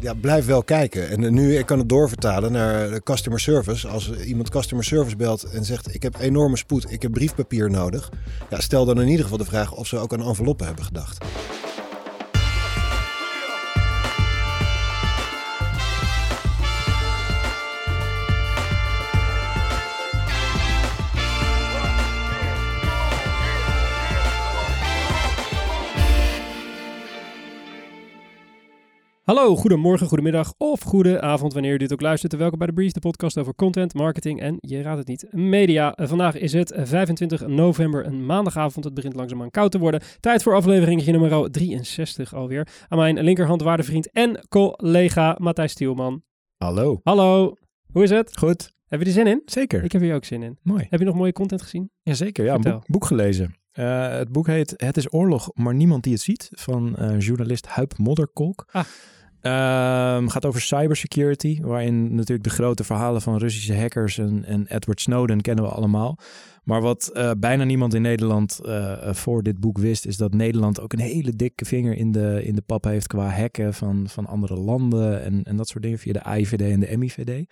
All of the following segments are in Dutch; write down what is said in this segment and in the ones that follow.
ja, blijf wel kijken. En nu, ik kan het doorvertalen naar de customer service. Als iemand customer service belt en zegt: Ik heb enorme spoed, ik heb briefpapier nodig. Ja, stel dan in ieder geval de vraag of ze ook aan enveloppen hebben gedacht. Hallo, goedemorgen, goedemiddag of goede avond wanneer u dit ook luistert. Welkom bij de Brief, de podcast over content, marketing en, je raadt het niet, media. Eh, vandaag is het 25 november, een maandagavond. Het begint langzaamaan koud te worden. Tijd voor aflevering nummer 63 alweer. Aan mijn linkerhand waardevriend en collega Matthijs Stielman. Hallo. Hallo, hoe is het? Goed. Heb je er zin in? Zeker. Ik heb hier ook zin in. Mooi. Heb je nog mooie content gezien? Jazeker, ja, een boek, boek gelezen. Eh, het boek heet Het is oorlog, maar niemand die het ziet. Van eh, journalist Huip Modderkolk. Ah. Ehm, gaat over cybersecurity, waarin natuurlijk de grote verhalen van Russische hackers en, en Edward Snowden kennen we allemaal. Maar wat eh, bijna niemand in Nederland eh, voor dit boek wist, is dat Nederland ook een hele dikke vinger in de, in de pap heeft qua hacken van, van andere landen en, en dat soort dingen via de AIVD en de MIVD.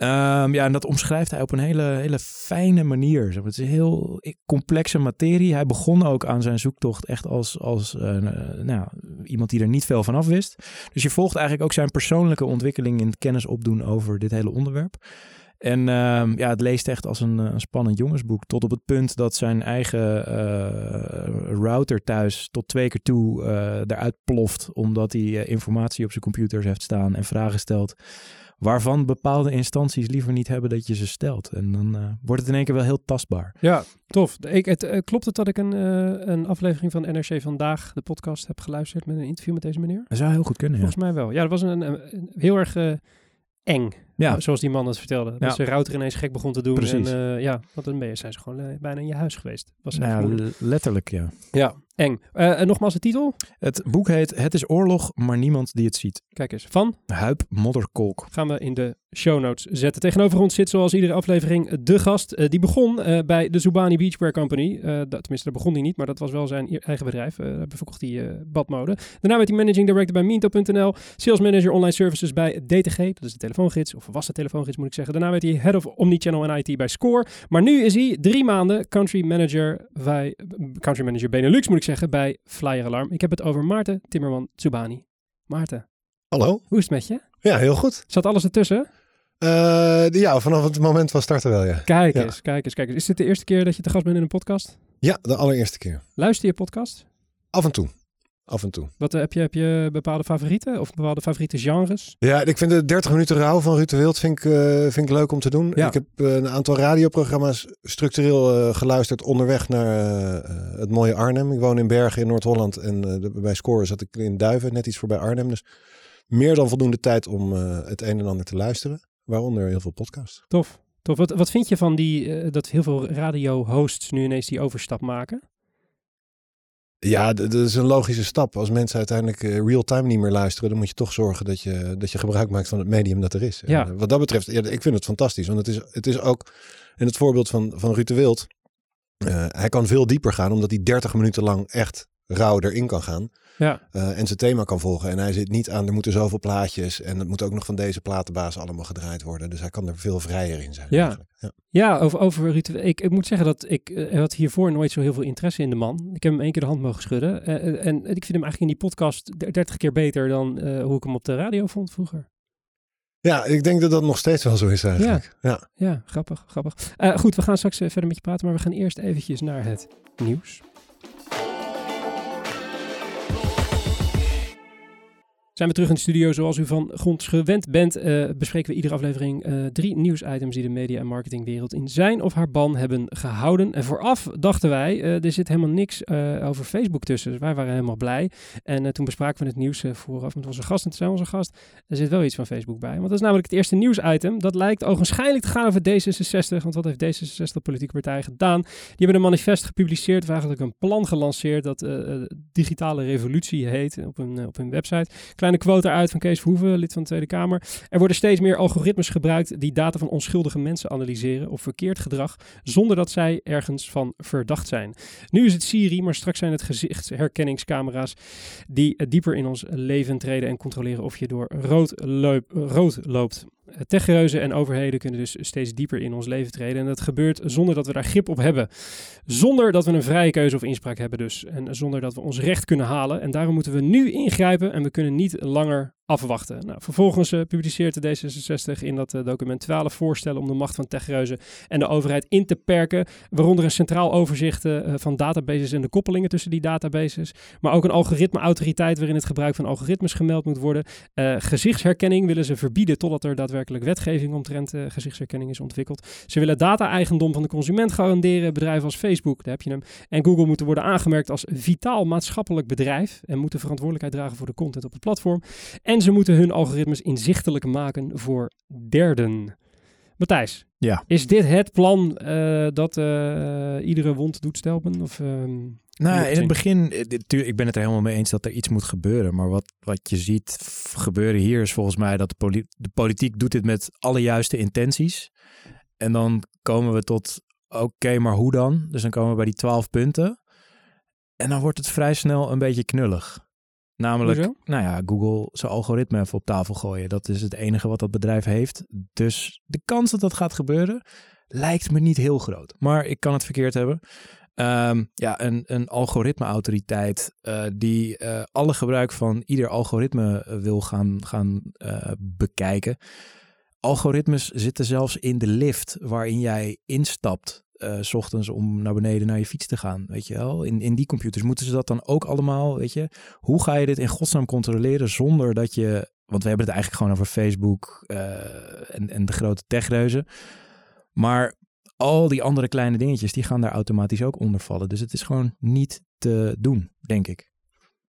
Ehm, ja, en dat omschrijft hij op een hele, hele fijne manier. Het is een heel complexe materie. Hij begon ook aan zijn zoektocht echt als, als eh, nou, iemand die er niet veel van af wist. Dus je volgt eigenlijk ook zijn persoonlijke ontwikkeling in het kennis opdoen over dit hele onderwerp. En ehm, ja, het leest echt als een, eh, een spannend jongensboek. Tot op het punt dat zijn eigen eh, router thuis tot twee keer toe eh, eruit ploft. Omdat hij eh, informatie op zijn computers heeft staan en vragen stelt. Waarvan bepaalde instanties liever niet hebben dat je ze stelt. En dan eh, wordt het in één keer wel heel tastbaar. Ja, tof. Ik, het, eh, klopt het dat ik een, eh, een aflevering van NRC Vandaag, de podcast, heb geluisterd met een interview met deze meneer? Dat zou heel goed kunnen, ja. Volgens mij wel. Ja, dat was een, een- een heel erg eng. Ja. Zoals die man het vertelde. Dat Ja. zijn router ineens gek begon te doen. Precies. En ja, want dan ben je, zijn ze gewoon bijna in je huis geweest. Was Nou ja, letterlijk, ja. ja, eng. Eh, en nogmaals de titel. Het boek heet Het is oorlog, maar niemand die het ziet. Kijk eens. Van Huip Modderkolk. gaan we in de show notes zetten. Tegenover ons zit zoals iedere aflevering de gast. Eh, die begon eh, bij de Zubani Beachwear Company. Dat, tenminste, daar begon hij niet, maar dat was wel zijn e- eigen bedrijf. Daar verkocht hij badmode. Daarna werd hij managing director bij Minto.nl. Sales manager online services bij DTG. Dat is de telefoongids, of was de telefoongids moet ik zeggen. Daarna werd hij head of omnichannel en IT bij Score. Maar nu is hij drie maanden country manager, bij, country manager Benelux moet ik zeggen, bij Flyer Alarm. Ik heb het over Maarten Timmerman Zubani. Maarten, Hallo? hoe is het met je? Ja, heel goed. Zat alles ertussen? Eh, ja, vanaf het moment van starten wel, ja. Kijk Ja. eens, kijk eens, kijk eens. Is dit de eerste keer dat je te gast bent in een podcast? Ja, de allereerste keer. Luister je podcast? Af en toe. Af en toe. Wat, eh, heb, je, heb je bepaalde favorieten of bepaalde favoriete genres? Ja, ik vind de 30 minuten rouw van Ruud de Wild vind ik, eh, vind ik leuk om te doen. Ja. Ik heb eh, een aantal radioprogramma's structureel geluisterd onderweg naar het mooie Arnhem. Ik woon in Bergen in Noord-Holland en de- bij Score zat ik in Duiven, net iets voorbij Arnhem. Dus meer dan voldoende tijd om het een en ander te luisteren. Waaronder heel veel podcasts. Tof. Tof. Wat, wat vind je van die, dat heel veel radio-hosts nu ineens die overstap maken? Ja, dat is een logische stap. Als mensen uiteindelijk eh, real-time niet meer luisteren, dan moet je toch zorgen dat je, dat je gebruik maakt van het medium dat er is. Ja. En, eh, wat dat betreft, ja, ik vind het fantastisch. Want het is, het is ook, in het voorbeeld van, van Ruud de Wild, eh, hij kan veel dieper gaan, omdat hij 30 minuten lang echt rauw erin kan gaan. Ja, eh, en zijn thema kan volgen. En hij zit niet aan, er moeten zoveel plaatjes en het moet ook nog van deze platenbaas allemaal gedraaid worden. Dus hij kan er veel vrijer in zijn. Ja. ja. ja over, over ik, ik moet zeggen dat ik eh, had hiervoor nooit zo heel veel interesse in de man. Ik heb hem één keer de hand mogen schudden. Eh, en ik vind hem eigenlijk in die podcast 30 keer beter dan hoe ik hem op de radio vond vroeger. Ja, ik denk dat dat nog steeds wel zo is eigenlijk. ja. Ja, grappig, grappig. Eh, goed, we gaan straks verder met je praten, maar we gaan eerst eventjes naar het nieuws. Zijn we terug in de studio. Zoals u van grond gewend bent, eh, bespreken we iedere aflevering eh, drie nieuwsitems die de media- en marketingwereld in zijn of haar ban hebben gehouden. En vooraf dachten wij, eh, er zit helemaal niks over Facebook tussen. Dus wij waren helemaal blij. En toen bespraken we het nieuws vooraf met onze gast. En toen zei onze gast, er zit wel iets van Facebook bij. Want dat is namelijk het eerste nieuwsitem. Dat lijkt ogenschijnlijk te gaan over D66. Want wat heeft D66, de politieke partij, gedaan? Die hebben een manifest gepubliceerd, of eigenlijk een plan gelanceerd dat digitale revolutie heet op hun, op hun website. Kleine kleine quote uit van Kees Verhoeven, lid van de Tweede Kamer. Er worden steeds meer algoritmes gebruikt die data van onschuldige mensen analyseren op verkeerd gedrag, zonder dat zij ergens van verdacht zijn. Nu is het Siri, maar straks zijn het gezichtsherkenningscamera's die dieper in ons leven treden en controleren of je door rood, rood loopt. Techreuzen en overheden kunnen dus steeds dieper in ons leven treden. En dat gebeurt zonder dat we daar grip op hebben. Zonder dat we een vrije keuze of inspraak hebben dus. En zonder dat we ons recht kunnen halen. En daarom moeten we nu ingrijpen en we kunnen niet langer afwachten. Nou, vervolgens uh, publiceert de D66 in dat uh, document 12 voorstellen om de macht van techreuzen en de overheid in te perken, waaronder een centraal overzicht uh, van databases en de koppelingen tussen die databases, maar ook een algoritmeautoriteit waarin het gebruik van algoritmes gemeld moet worden. gezichtsherkenning willen ze verbieden totdat er daadwerkelijk wetgeving omtrent gezichtsherkenning is ontwikkeld. Ze willen data-eigendom van de consument garanderen. Bedrijven als Facebook, daar heb je hem, en Google moeten worden aangemerkt als vitaal maatschappelijk bedrijf en moeten verantwoordelijkheid dragen voor de content op het platform. En en ze moeten hun algoritmes inzichtelijk maken voor derden. Matthijs, ja. is dit het plan uh, dat uh, iedere wond doet stelpen? Of, uh, nou, in het begin, eh, ik ben het er helemaal mee eens dat er iets moet gebeuren. Maar wat, wat je ziet gebeuren hier is volgens mij dat de, poli de politiek doet dit met alle juiste intenties. En dan komen we tot, oké, maar hoe dan? Dus dan komen we bij die twaalf punten. En dan wordt het vrij snel een beetje knullig. Namelijk, nou ja, Google zijn algoritme even op tafel gooien. Dat is het enige wat dat bedrijf heeft. Dus de kans dat dat gaat gebeuren lijkt me niet heel groot. Maar ik kan het verkeerd hebben. Um, ja, een, een algoritmeautoriteit uh, die uh, alle gebruik van ieder algoritme eh, wil gaan, gaan bekijken. Algoritmes zitten zelfs in de lift waarin jij instapt uh, s ochtends om naar beneden naar je fiets te gaan. Weet je wel? In, in die computers moeten ze dat dan ook allemaal, weet je? Hoe ga je dit in godsnaam controleren zonder dat je... Want we hebben het eigenlijk gewoon over Facebook uh, en, en de grote techreuzen. Maar al die andere kleine dingetjes, die gaan daar automatisch ook onder vallen. Dus het is gewoon niet te doen, denk ik.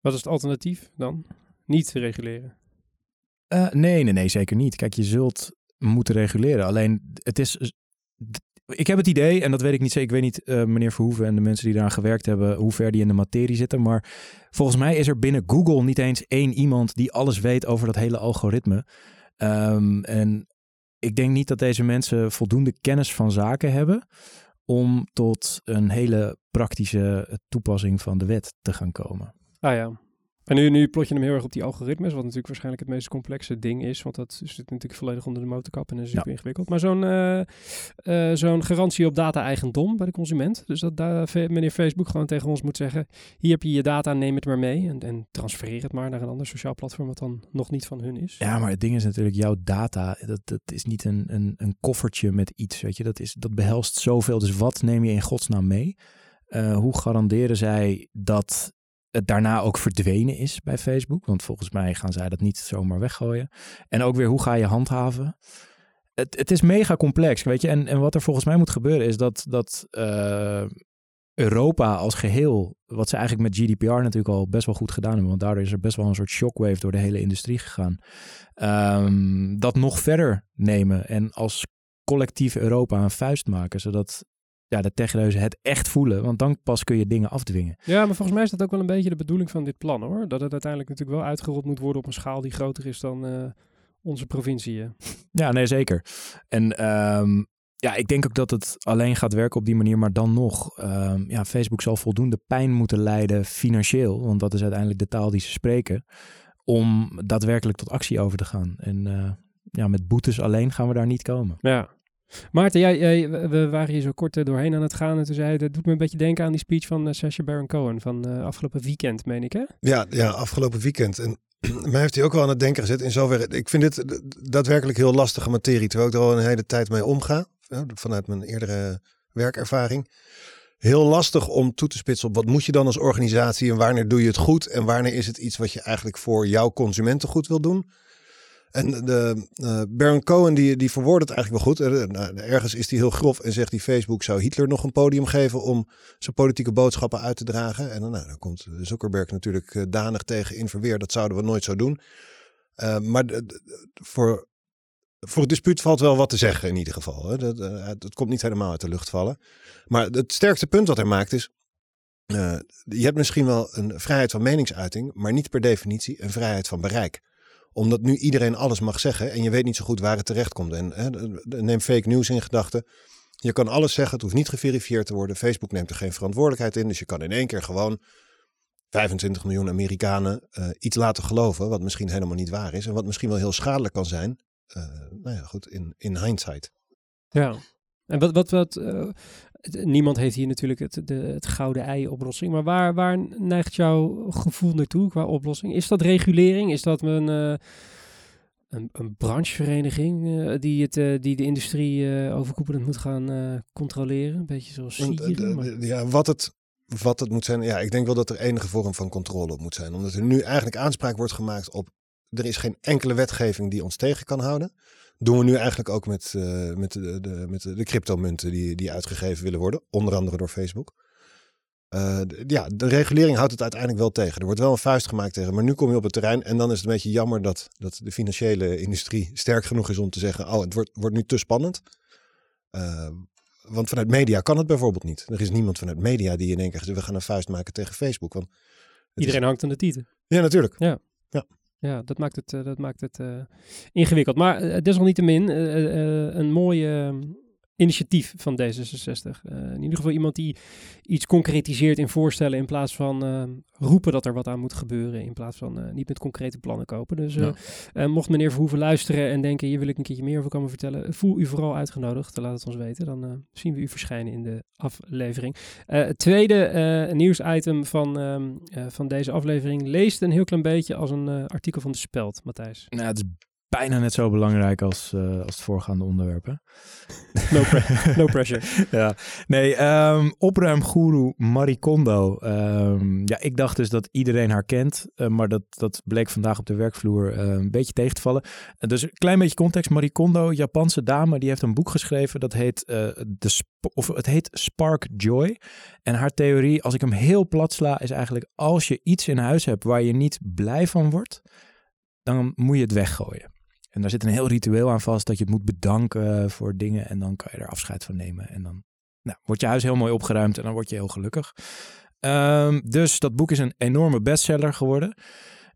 Wat is het alternatief dan? Niet reguleren? Uh, nee, nee, nee, zeker niet. Kijk, je zult moeten reguleren. Alleen het is ik heb het idee, en dat weet ik niet zeker, ik weet niet, uh, meneer Verhoeven en de mensen die daaraan gewerkt hebben, hoe ver die in de materie zitten. Maar volgens mij is er binnen Google niet eens één iemand die alles weet over dat hele algoritme. Um, en ik denk niet dat deze mensen voldoende kennis van zaken hebben om tot een hele praktische toepassing van de wet te gaan komen. Ah ja, en nu, nu plot je hem heel erg op die algoritmes, wat natuurlijk waarschijnlijk het meest complexe ding is, want dat zit natuurlijk volledig onder de motorkap en is super ingewikkeld. Maar zo'n uh, uh, zo'n garantie op data-eigendom bij de consument, dus dat daar meneer Facebook gewoon tegen ons moet zeggen, hier heb je je data, neem het maar mee en, en transfereer het maar naar een ander sociaal platform wat dan nog niet van hun is. Ja, maar het ding is natuurlijk, jouw data, dat, dat is niet een, een, een koffertje met iets, weet je, dat, is, dat behelst zoveel. Dus wat neem je in godsnaam mee? Uh, hoe garanderen zij dat het daarna ook verdwenen is bij Facebook. Want volgens mij gaan zij dat niet zomaar weggooien. En ook weer, hoe ga je handhaven? Het, het is mega complex, weet je. En, en wat er volgens mij moet gebeuren is dat, dat uh, Europa als geheel, wat ze eigenlijk met GDPR natuurlijk al best wel goed gedaan hebben, want daardoor is er best wel een soort shockwave door de hele industrie gegaan, um, dat nog verder nemen en als collectief Europa een vuist maken, zodat ja, de techreuzen het echt voelen. Want dan pas kun je dingen afdwingen. Ja, maar volgens mij is dat ook wel een beetje de bedoeling van dit plan hoor. Dat het uiteindelijk natuurlijk wel uitgerold moet worden op een schaal die groter is dan uh, onze provincie. Ja, nee, zeker. En um, ja, ik denk ook dat het alleen gaat werken op die manier. Maar dan nog, um, ja, Facebook zal voldoende pijn moeten lijden financieel. Want dat is uiteindelijk de taal die ze spreken. Om daadwerkelijk tot actie over te gaan. En uh, ja, met boetes alleen gaan we daar niet komen. Ja, Maarten, jij, we waren hier zo kort eh, doorheen aan het gaan en toen zei dat doet me een beetje denken aan die speech van uh, Sacha Baron Cohen van uh, afgelopen weekend, meen ik hè? Ja, ja afgelopen weekend. En mij heeft hij ook wel aan het denken gezet in zoverre. Ik vind dit daadwerkelijk heel lastige materie, terwijl ik er al een hele tijd mee omga, vanuit mijn eerdere werkervaring. Heel lastig om toe te spitsen op wat moet je dan als organisatie en wanneer doe je het goed en wanneer is het iets wat je eigenlijk voor jouw consumenten goed wil doen. En de, uh, Baron Cohen die, die verwoordt het eigenlijk wel goed. Er, nou, ergens is hij heel grof en zegt die Facebook zou Hitler nog een podium geven om zijn politieke boodschappen uit te dragen. En dan, nou, dan komt Zuckerberg natuurlijk uh, danig tegen in verweer. Dat zouden we nooit zo doen. Maar voor, voor het dispuut valt wel wat te zeggen in ieder geval. Hè. Dat, dat komt niet helemaal uit de lucht vallen. Maar het sterkste punt wat hij maakt is... je hebt misschien wel een vrijheid van meningsuiting, maar niet per definitie een vrijheid van bereik. Omdat nu iedereen alles mag zeggen en je weet niet zo goed waar het terecht komt. En hè, neem fake news in gedachten. Je kan alles zeggen, het hoeft niet geverifieerd te worden. Facebook neemt er geen verantwoordelijkheid in. Dus je kan in één keer gewoon 25 miljoen Amerikanen uh, iets laten geloven. Wat misschien helemaal niet waar is. En wat misschien wel heel schadelijk kan zijn. Uh, nou ja, goed, in, in hindsight. Ja, en wat, wat, wat uh, niemand heeft hier natuurlijk het, de, het gouden ei-oplossing. Maar waar, waar neigt jouw gevoel naartoe qua oplossing? Is dat regulering? Is dat een, uh, een, een branchevereniging uh, die, het, die de industrie overkoepelend moet gaan controleren? Een beetje zoals Sieren, Ja, wat het, wat het moet zijn. Ja, ik denk wel dat er enige vorm van controle op moet zijn. Omdat er nu eigenlijk aanspraak wordt gemaakt op. Er is geen enkele wetgeving die ons tegen kan houden doen we nu eigenlijk ook met, uh, met, de, de, met de cryptomunten die, die uitgegeven willen worden. Onder andere door Facebook. Uh, ja, de regulering houdt het uiteindelijk wel tegen. Er wordt wel een vuist gemaakt tegen. Maar nu kom je op het terrein en dan is het een beetje jammer dat, dat de financiële industrie sterk genoeg is om te zeggen: Oh, het wordt, wordt nu te spannend. Uh, want vanuit media kan het bijvoorbeeld niet. Er is niemand vanuit media die in één keer zegt: We gaan een vuist maken tegen Facebook. Want Iedereen hangt aan de tieten. Ja, natuurlijk. Ja. ja. Ja, dat maakt het, uh, dat maakt het uh, ingewikkeld. Maar uh, desalniettemin een mooie initiatief van D66. Uh, in ieder geval iemand die iets concretiseert in voorstellen in plaats van uh, roepen dat er wat aan moet gebeuren. In plaats van uh, niet met concrete plannen kopen. Dus ja. mocht meneer Verhoeven luisteren en denken, hier wil ik een keertje meer over komen vertellen. Voel u vooral uitgenodigd, laat het ons weten. Dan zien we u verschijnen in de aflevering. het tweede nieuwsitem van, ehm, van deze aflevering leest een heel klein beetje als een artikel van de Speld, Matthijs. Nou, het is bijna net zo belangrijk als, uh, als het voorgaande onderwerp. Hè? No, pre no pressure. ja, nee, um, opruimgoeroe Marie Kondo. Um, ja, ik dacht dus dat iedereen haar kent, uh, maar dat, dat bleek vandaag op de werkvloer uh, een beetje tegen te vallen. dus een klein beetje context. Marie Kondo, Japanse dame, die heeft een boek geschreven. Dat heet, de of het heet Spark Joy. En haar theorie, als ik hem heel plat sla, is eigenlijk als je iets in huis hebt waar je niet blij van wordt, dan moet je het weggooien. En daar zit een heel ritueel aan vast dat je het moet bedanken voor dingen en dan kan je er afscheid van nemen. En dan nou, wordt je huis heel mooi opgeruimd en dan word je heel gelukkig. Um, dus dat boek is een enorme bestseller geworden.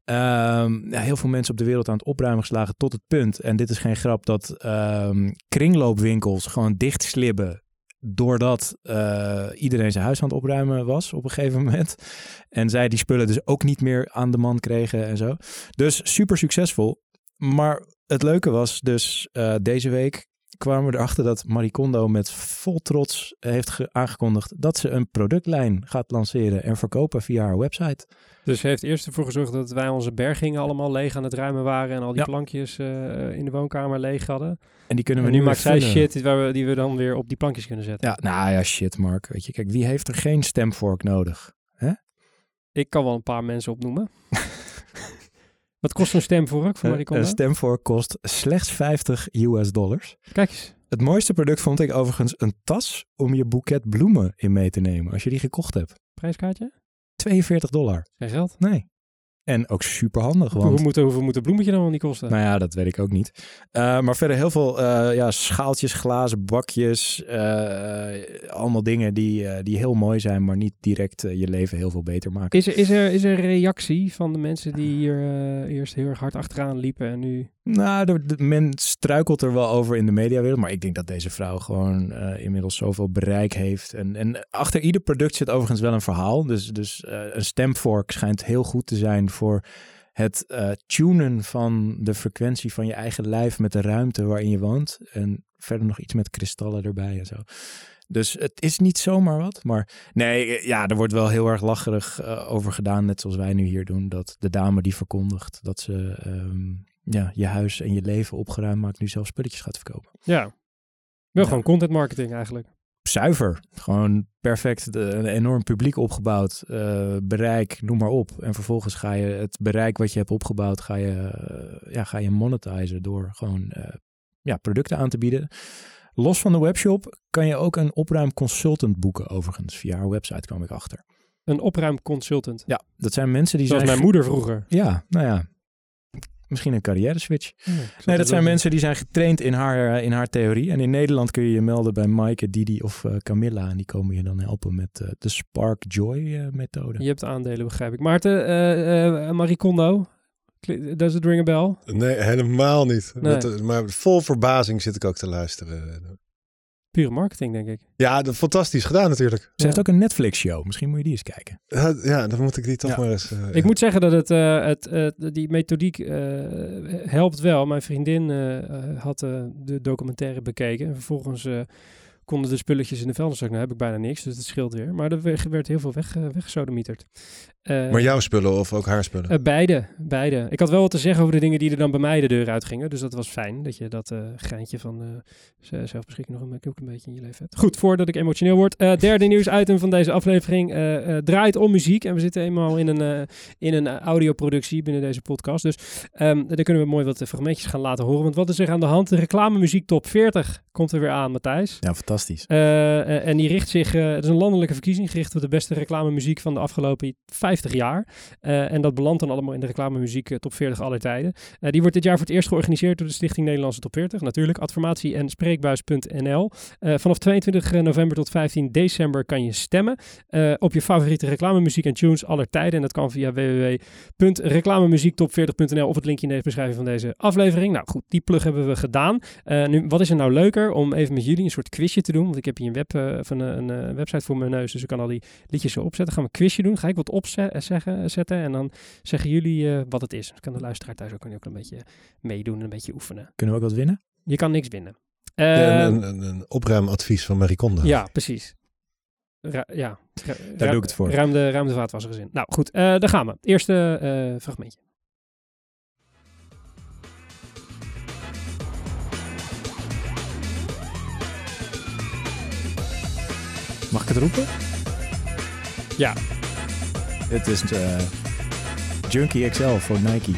Ja, heel veel mensen op de wereld aan het opruimen geslagen tot het punt, en dit is geen grap, dat um, kringloopwinkels gewoon dicht slibben doordat uh, iedereen zijn huis aan het opruimen was op een gegeven moment. En zij die spullen dus ook niet meer aan de man kregen en zo. Dus super succesvol. Maar het leuke was dus uh, deze week kwamen we erachter dat Marie Kondo met vol trots heeft aangekondigd dat ze een productlijn gaat lanceren en verkopen via haar website. Dus ze heeft eerst ervoor gezorgd dat wij onze bergingen allemaal leeg aan het ruimen waren en al die ja. plankjes uh, in de woonkamer leeg hadden. En die kunnen we en nu zij shit waar we, die we dan weer op die plankjes kunnen zetten. Ja, nou ja, shit Mark. Weet je, kijk, wie heeft er geen stemvork nodig? Hè? Ik kan wel een paar mensen opnoemen. Wat kost een stemvork voor Marie Kondo? Een stemvork kost slechts 50 US dollars. Kijk eens. Het mooiste product vond ik overigens een tas om je boeket bloemen in mee te nemen als je die gekocht hebt. Prijskaartje? 42 dollar. Geen geld? Nee. En ook super handig. Want... Hoeveel moet, hoeveel moet een bloemetje dan wel niet kosten? Nou ja, dat weet ik ook niet. Uh, maar verder heel veel uh, ja, schaaltjes, glazen, bakjes. Uh, allemaal dingen die, die heel mooi zijn, maar niet direct je leven heel veel beter maken. Is er, is er, is er een reactie van de mensen die hier eerst heel erg hard achteraan liepen en nu... Nou, men struikelt er wel over in de mediawereld. Maar ik denk dat deze vrouw gewoon uh, inmiddels zoveel bereik heeft. En, en achter ieder product zit overigens wel een verhaal. Dus, dus uh, een stemvork schijnt heel goed te zijn voor het uh, tunen van de frequentie van je eigen lijf met de ruimte waarin je woont. En verder nog iets met kristallen erbij en zo. Dus het is niet zomaar wat. Maar nee, ja, er wordt wel heel erg lacherig over gedaan. Net zoals wij nu hier doen. Dat de dame die verkondigt dat ze um, ja, je huis en je leven opgeruimd maakt, nu zelf spulletjes gaat verkopen. Ja, wel ja. gewoon content marketing eigenlijk. Zuiver. Gewoon perfect. Een enorm publiek opgebouwd. Uh, bereik, noem maar op. En vervolgens ga je het bereik wat je hebt opgebouwd, ga je, uh, ja, ga je monetizen door gewoon uh, ja, producten aan te bieden. Los van de webshop kan je ook een opruimconsultant boeken, overigens. Via haar website kwam ik achter. Een opruimconsultant? Ja, dat zijn mensen die Zoals zijn... mijn moeder vroeger. Ja, nou ja. Misschien een carrière switch. Ja, nee, dat zijn mensen die zijn getraind in haar, uh, in haar theorie. En in Nederland kun je je melden bij Maaike, Didi of uh, Camilla. En die komen je dan helpen met uh, de Spark Joy methode. Je hebt aandelen, begrijp ik. Maarten, Marie Kondo, Does it ring a bell? Nee, helemaal niet. Nee. Dat, maar vol verbazing zit ik ook te luisteren. Pure marketing, denk ik. Ja, dat, fantastisch gedaan natuurlijk. Ze heeft ook een Netflix-show. Misschien moet je die eens kijken. Ja, Ja, dan moet ik die toch Ja. maar eens... eh, Ik moet zeggen dat het, eh, het, eh, die methodiek eh, helpt wel. Mijn vriendin had de documentaire bekeken. En vervolgens eh, konden de spulletjes in de vuilniszak. Nou heb ik bijna niks, dus dat scheelt weer. Maar er werd werd heel veel weg, eh, weggesodemieterd. Eh, Maar jouw spullen of ook haar spullen? eh, beide, beide. Ik had wel wat te zeggen over de dingen die er dan bij mij de deur uitgingen. Dus dat was fijn, dat je dat eh geintje van zelfbeschikking nog een, ook een beetje in je leven hebt. Goed, voordat ik emotioneel word. Eh, derde nieuwsitem van deze aflevering eh, eh, draait om muziek. En we zitten eenmaal in een, eh, in een audioproductie binnen deze podcast. Dus ehm daar kunnen we mooi wat fragmentjes gaan laten horen. Want wat is er aan de hand? De reclamemuziek top 40 komt er weer aan, Matthijs. Ja, fantastisch. Eh, eh, en die richt zich, eh, het is een landelijke verkiezing gericht op de beste reclamemuziek van de afgelopen 50 jaar. En dat belandt dan allemaal in de reclamemuziek top 40 aller tijden. Die wordt dit jaar voor het eerst georganiseerd door de Stichting Nederlandse Top 40. Natuurlijk, adformatie en spreekbuis.nl. Vanaf 22 november tot 15 december kan je stemmen op je favoriete reclamemuziek en tunes aller tijden. En dat kan via www.reclamemuziektop40.nl of het linkje in de beschrijving van deze aflevering. Nou goed, die plug hebben we gedaan. Nu, wat is er nou leuker om even met jullie een soort quizje te doen? Want ik heb hier een, web, eh, van een, een, eh, website voor mijn neus, dus ik kan al die liedjes zo opzetten. Gaan we een quizje doen. Ga ik wat opzetten zetten en dan zeggen jullie eh, wat het is. Dan kan de luisteraar thuis ook, ook een beetje meedoen en een beetje oefenen. Kunnen we ook wat winnen? Je kan niks winnen. Ja, Eh, een, een, een opruimadvies van Marie Kondo. ja, precies. Ra- ja. Daar doe ik het voor. Ruim de, ruim de vaatwasser in. Nou goed, eh, daar gaan we. Eerste eh, fragmentje. Mag ik het roepen? Ja. Het is eh, Junkie XL voor Nike.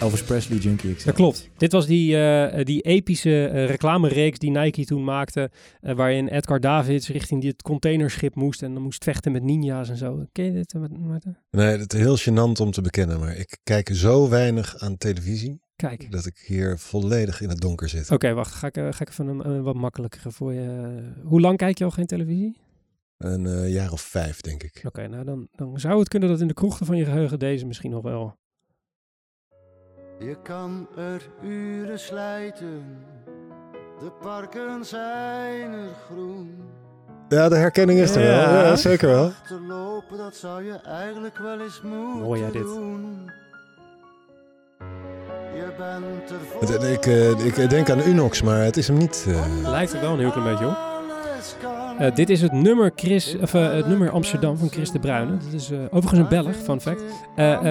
Elvis Presley Junkie XL. Dat klopt. Dit was die, eh, die epische eh, reclamereeks die Nike toen maakte. waarin Edgar Davids richting dit containerschip moest. En dan moest vechten met ninja's en zo. Ken je dit, Maarten? Nee, het is heel gênant om te bekennen, maar ik kijk zo weinig aan televisie Kijk. dat ik hier volledig in het donker zit. Oké, wacht. Ga ik, eh, ga ik even een, een wat makkelijkere voor je. Hoe lang kijk je al geen televisie? Een eh, jaar of vijf, denk ik. Oké, nou dan, dan zou het kunnen dat in de krochten van je geheugen deze misschien nog wel. Je kan er uren slijten, de parken zijn er groen. Ja, de herkenning is er Ja. wel. Ja, zeker wel. Te lopen, dat zou je eigenlijk wel eens moeten Mooi, hè, dit. doen. Je bent Het- voor Ik, eh, ik denk aan Unox, maar het is hem niet. eh. Lijkt er wel een heel klein beetje op. Eh, dit is het nummer, Chris, of, het nummer Amsterdam van Chris de Bruyne. Dat is eh, overigens een Belg, fun fact.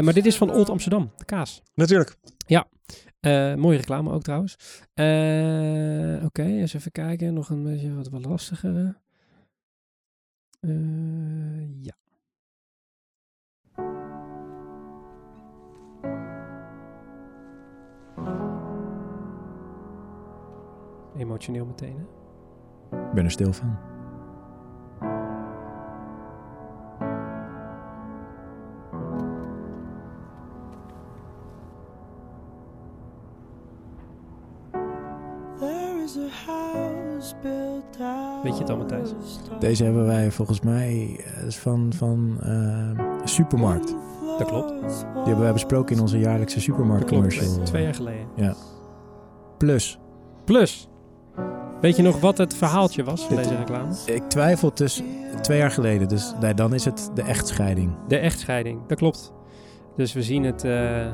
Maar dit is van Old Amsterdam, de kaas. Natuurlijk. Eh, mooie reclame ook trouwens. Eh, Oké, eens even kijken. Nog een beetje wat, wat lastigere. Eh, ja. Emotioneel meteen, hè? Ik ben er stil van. Weet je het al, Matthijs? Deze hebben wij volgens mij eh, is van, van eh, Supermarkt. Dat klopt. Die hebben wij besproken in onze jaarlijkse Supermarkt Dat klopt. commercial. Twee jaar geleden. Plus, Plus. Weet je nog wat het verhaaltje was van deze reclame? ik twijfel tussen twee jaar geleden. Dus nee, dan is het de echtscheiding. De echtscheiding, dat klopt. Dus we zien het, eh,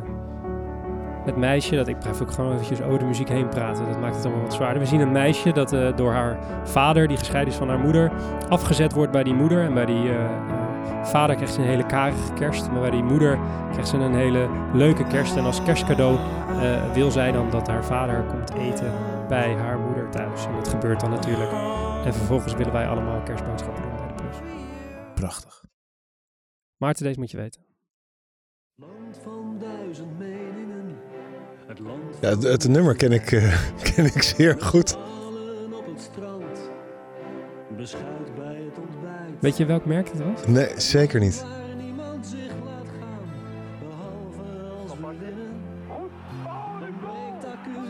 het meisje, dat ik blijf ook gewoon eventjes over de muziek heen praten, dat maakt het allemaal wat zwaarder. We zien een meisje dat eh, door haar vader, die gescheiden is van haar moeder, afgezet wordt bij die moeder. En bij die eh, vader krijgt ze een hele karige kerst, maar bij die moeder krijgt ze een hele leuke kerst. En als kerstcadeau wil zij dan dat haar vader komt eten bij haar moeder thuis. En dat gebeurt dan natuurlijk. En vervolgens willen wij allemaal kerstboodschappen doen bij de plus. Prachtig. Maarten, deze moet je weten. Land van duizend meningen. Het land Ja, het, het nummer ken ik, eh, ken ik zeer goed. vallen op het strand. Beschuit bij het ontbijt. Weet je welk merk het was? Nee, zeker niet.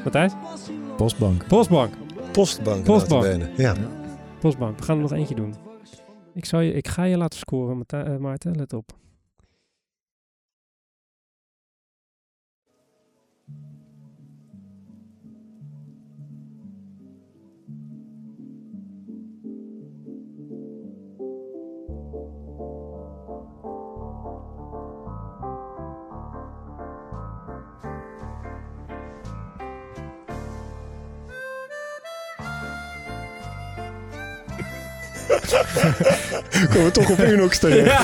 Matthijs? Postbank. Postbank. Postbank. Postbank. Ja. Postbank. We gaan er nog eentje doen. Ik, zal je, ik ga je laten scoren, eh, Maarten. Let op. Komen we toch op Unox terecht.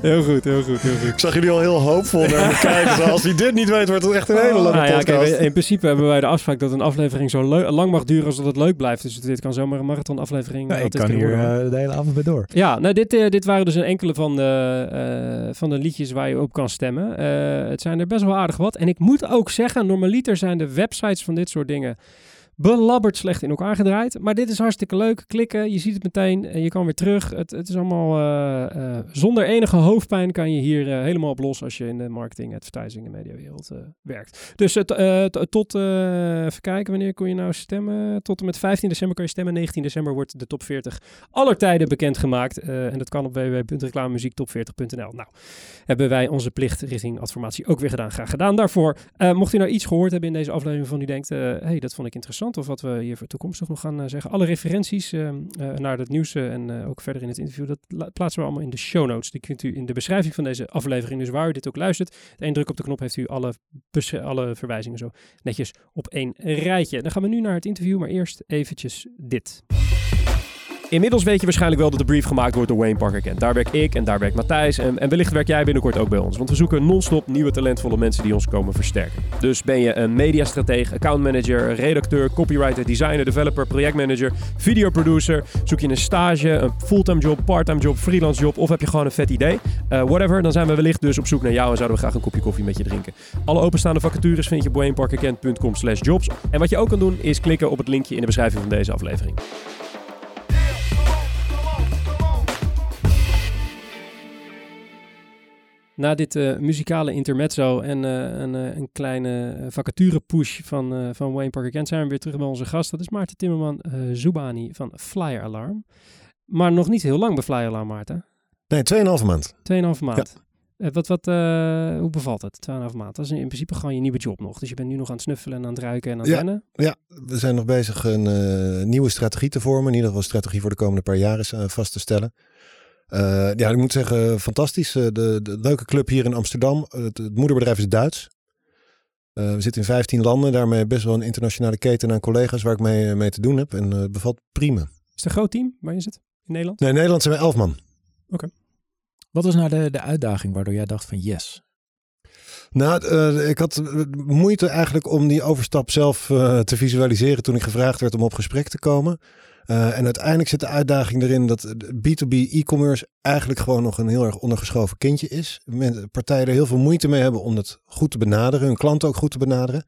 heel goed, heel goed, heel goed. Ik zag jullie al heel hoopvol naar me kijken. Zo, Als hij dit niet weet, wordt het echt een hele lange Nou ja, podcast. kijk, in principe hebben wij de afspraak dat een aflevering zo lang mag duren als dat het leuk blijft. Dus dit kan zomaar een marathon aflevering Ja, ik kan hier eh, de hele avond bij door. Ja, nou, dit, eh, dit waren dus een enkele van de, eh, van de liedjes waar je op kan stemmen. Eh, het zijn er best wel aardig wat. En ik moet ook zeggen, normaliter zijn de websites van dit soort dingen belabberd slecht in elkaar gedraaid. Maar dit is hartstikke leuk. Klikken, je ziet het meteen en je kan weer terug. Het, het is allemaal eh, eh, zonder enige hoofdpijn kan je hier eh, helemaal op los als je in de marketing, advertising en mediawereld werkt. Dus tot, even kijken, wanneer kon je nou stemmen? Tot en met 15 december kan je stemmen. 19 december wordt de top 40 aller tijden bekendgemaakt. En dat kan op www.reclamemuziek top40.nl. Nou, hebben wij onze plicht richting adformatie ook weer gedaan. Graag gedaan daarvoor. Mocht u nou iets gehoord hebben in deze aflevering van u denkt, hey, dat vond ik interessant. Of wat we hier voor toekomstig nog gaan eh, zeggen. Alle referenties eh, eh, naar het nieuws en ook verder in het interview, dat la- plaatsen we allemaal in de show notes. Die kunt u in de beschrijving van deze aflevering, dus waar u dit ook luistert. Eén druk op de knop heeft u alle, alle verwijzingen zo netjes op één rijtje. Dan gaan we nu naar het interview, maar eerst eventjes dit. Inmiddels weet je waarschijnlijk wel dat de brief gemaakt wordt door Wayne Parker Kent. Daar werk ik en daar werkt Matthijs. En, en wellicht werk jij binnenkort ook bij ons. Want we zoeken non-stop nieuwe talentvolle mensen die ons komen versterken. Dus ben je een mediastrateeg, accountmanager, redacteur, copywriter, designer, developer, projectmanager, videoproducer. Zoek je een stage, een fulltime job, parttime job, freelance job of heb je gewoon een vet idee. Eh, whatever, dan zijn we wellicht dus op zoek naar jou en zouden we graag een kopje koffie met je drinken. Alle openstaande vacatures vind je op wayneparkerkent.com slash jobs. En wat je ook kan doen is klikken op het linkje in de beschrijving van deze aflevering. Na dit eh, muzikale intermezzo en eh, een, eh, een kleine eh, vacature-push van, van Wayne Parker Kent zijn we weer terug bij onze gast. Dat is Maarten Timmerman Zubani van Flyer Alarm. Maar nog niet heel lang bij Flyer Alarm, Maarten. Nee, 2,5 maand. 2,5 maand. Eh, wat, wat, hoe bevalt het? 2,5 maand. Dat is in principe gewoon je nieuwe job nog. Dus je bent nu nog aan het snuffelen en aan het ruiken en aan het Ja. rennen. Ja, we zijn nog bezig een nieuwe strategie te vormen. In ieder geval strategie voor de komende paar jaar is, vast te stellen. Eh, ja, ik moet zeggen, fantastisch. Eh, de, de leuke club hier in Amsterdam. Het, het moederbedrijf is Duits. Eh, we zitten in 15 landen. Daarmee best wel een internationale keten aan collega's waar ik mee, eh, mee te doen heb. En eh, het bevalt prima. Is het een groot team waar je zit in Nederland? Nee, in Nederland zijn we 11 man. Wat was nou de, de uitdaging waardoor jij dacht van yes? Nou, eh, ik had eh, moeite eigenlijk om die overstap zelf eh, te visualiseren toen ik gevraagd werd om op gesprek te komen. Eh, en uiteindelijk zit de uitdaging erin dat de B2B e-commerce eigenlijk gewoon nog een heel erg ondergeschoven kindje is. Partijen er heel veel moeite mee hebben om het goed te benaderen, hun klanten ook goed te benaderen.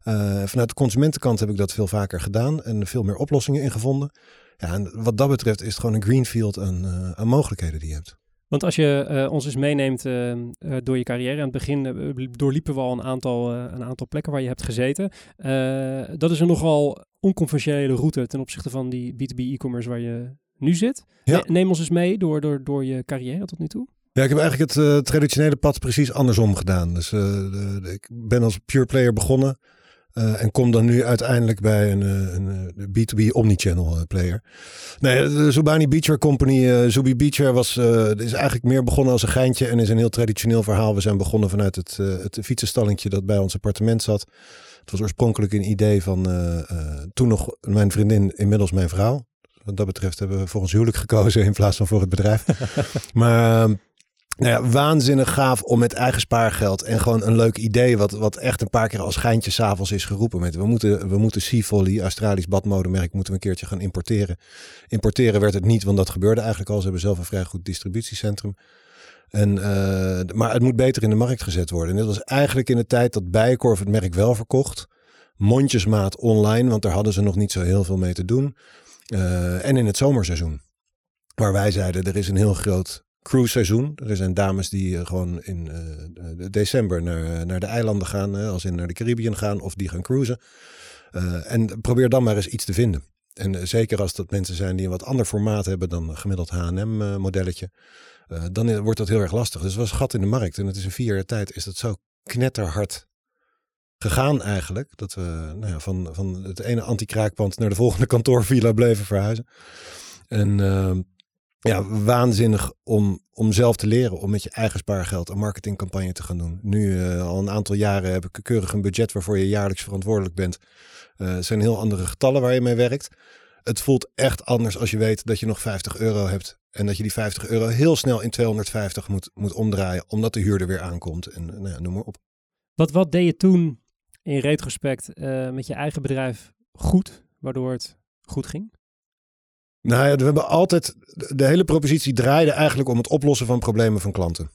Eh, vanuit de consumentenkant heb ik dat veel vaker gedaan en veel meer oplossingen ingevonden. Ja, en wat dat betreft is het gewoon een greenfield aan, eh, aan mogelijkheden die je hebt. Want als je ons eens meeneemt door je carrière, aan het begin doorliepen we al een aantal, een aantal plekken waar je hebt gezeten. Dat is een nogal onconventionele route ten opzichte van die B2B e-commerce waar je nu zit. Ja. Ne- Neem ons eens mee door, door, door je carrière tot nu toe. Ja, ik heb eigenlijk het eh, traditionele pad precies andersom gedaan. Dus eh, de- de- ik ben als pure player begonnen. eh, en kom dan nu uiteindelijk bij een, een, eh, B2B omnichannel player. Nee, de Zubani Beachwear Company, Zubi Beachwear, was, is eigenlijk meer begonnen als een geintje. En is een heel traditioneel verhaal. We zijn begonnen vanuit het, het fietsenstallingje dat bij ons appartement zat. Het was oorspronkelijk een idee van eh, eh, toen nog mijn vriendin, inmiddels mijn vrouw. Wat dat betreft hebben we voor ons huwelijk gekozen in plaats van voor het bedrijf. maar ehm, nou ja, waanzinnig gaaf om met eigen spaargeld en gewoon een leuk idee, wat, wat echt een paar keer als geintje s'avonds is geroepen. Met, we moeten, we moeten Sea Volley, Australisch badmodemerk, moeten we een keertje gaan importeren. Importeren werd het niet, want dat gebeurde eigenlijk al. Ze hebben zelf een vrij goed distributiecentrum. En, eh, maar het moet beter in de markt gezet worden. En dit was eigenlijk in de tijd dat Bijenkorf het merk wel verkocht. Mondjesmaat online, want daar hadden ze nog niet zo heel veel mee te doen. Eh, en in het zomerseizoen. Waar wij zeiden, er is een heel groot cruise seizoen. Er zijn dames die eh, gewoon in de- december naar, naar de eilanden gaan, als in naar de Caribbean gaan, of die gaan cruisen. En probeer dan maar eens iets te vinden. En zeker als dat mensen zijn die een wat ander formaat hebben dan gemiddeld H&M-modelletje, eh, dan wordt dat heel erg lastig. Dus het was een gat in de markt. En het is in vier jaar tijd is dat zo knetterhard gegaan eigenlijk. Dat we nou ja, van, van het ene anti-kraakpand naar de volgende kantoorvilla bleven verhuizen. En ehm, ja, waanzinnig om, om zelf te leren om met je eigen spaargeld een marketingcampagne te gaan doen. Nu eh, al een aantal jaren heb ik keurig een budget waarvoor je jaarlijks verantwoordelijk bent. Het zijn heel andere getallen waar je mee werkt. Het voelt echt anders als je weet dat je nog 50 euro hebt. En dat je die 50 euro heel snel in 250 moet, moet omdraaien. Omdat de huur er weer aankomt. En nou ja, noem maar op. Wat, wat deed je toen in retrospect eh, met je eigen bedrijf goed, waardoor het goed ging? Nou ja, we hebben altijd. De hele propositie draaide eigenlijk om het oplossen van problemen van klanten.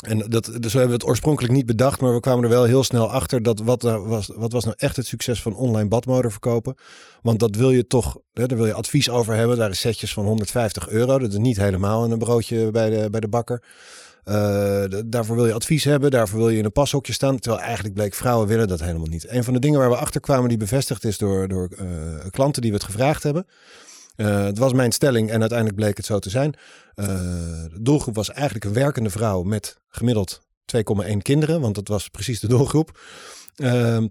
En dat, dus we hebben het oorspronkelijk niet bedacht, maar we kwamen er wel heel snel achter dat wat, nou was, wat was nou echt het succes van online badmode verkopen. Want dat wil je toch, hè, daar wil je advies over hebben. Daar is setjes van 150 euro. Dat is niet helemaal een broodje bij de, bij de bakker. Uh, daarvoor wil je advies hebben, daarvoor wil je in een pashokje staan. Terwijl eigenlijk bleek, vrouwen willen dat helemaal niet. Een van de dingen waar we achter kwamen die bevestigd is door, door uh, klanten die we het gevraagd hebben. Uh, het was mijn stelling en uiteindelijk bleek het zo te zijn. Uh, de doelgroep was eigenlijk een werkende vrouw met gemiddeld 2,1 kinderen, want dat was precies de doelgroep. Uh,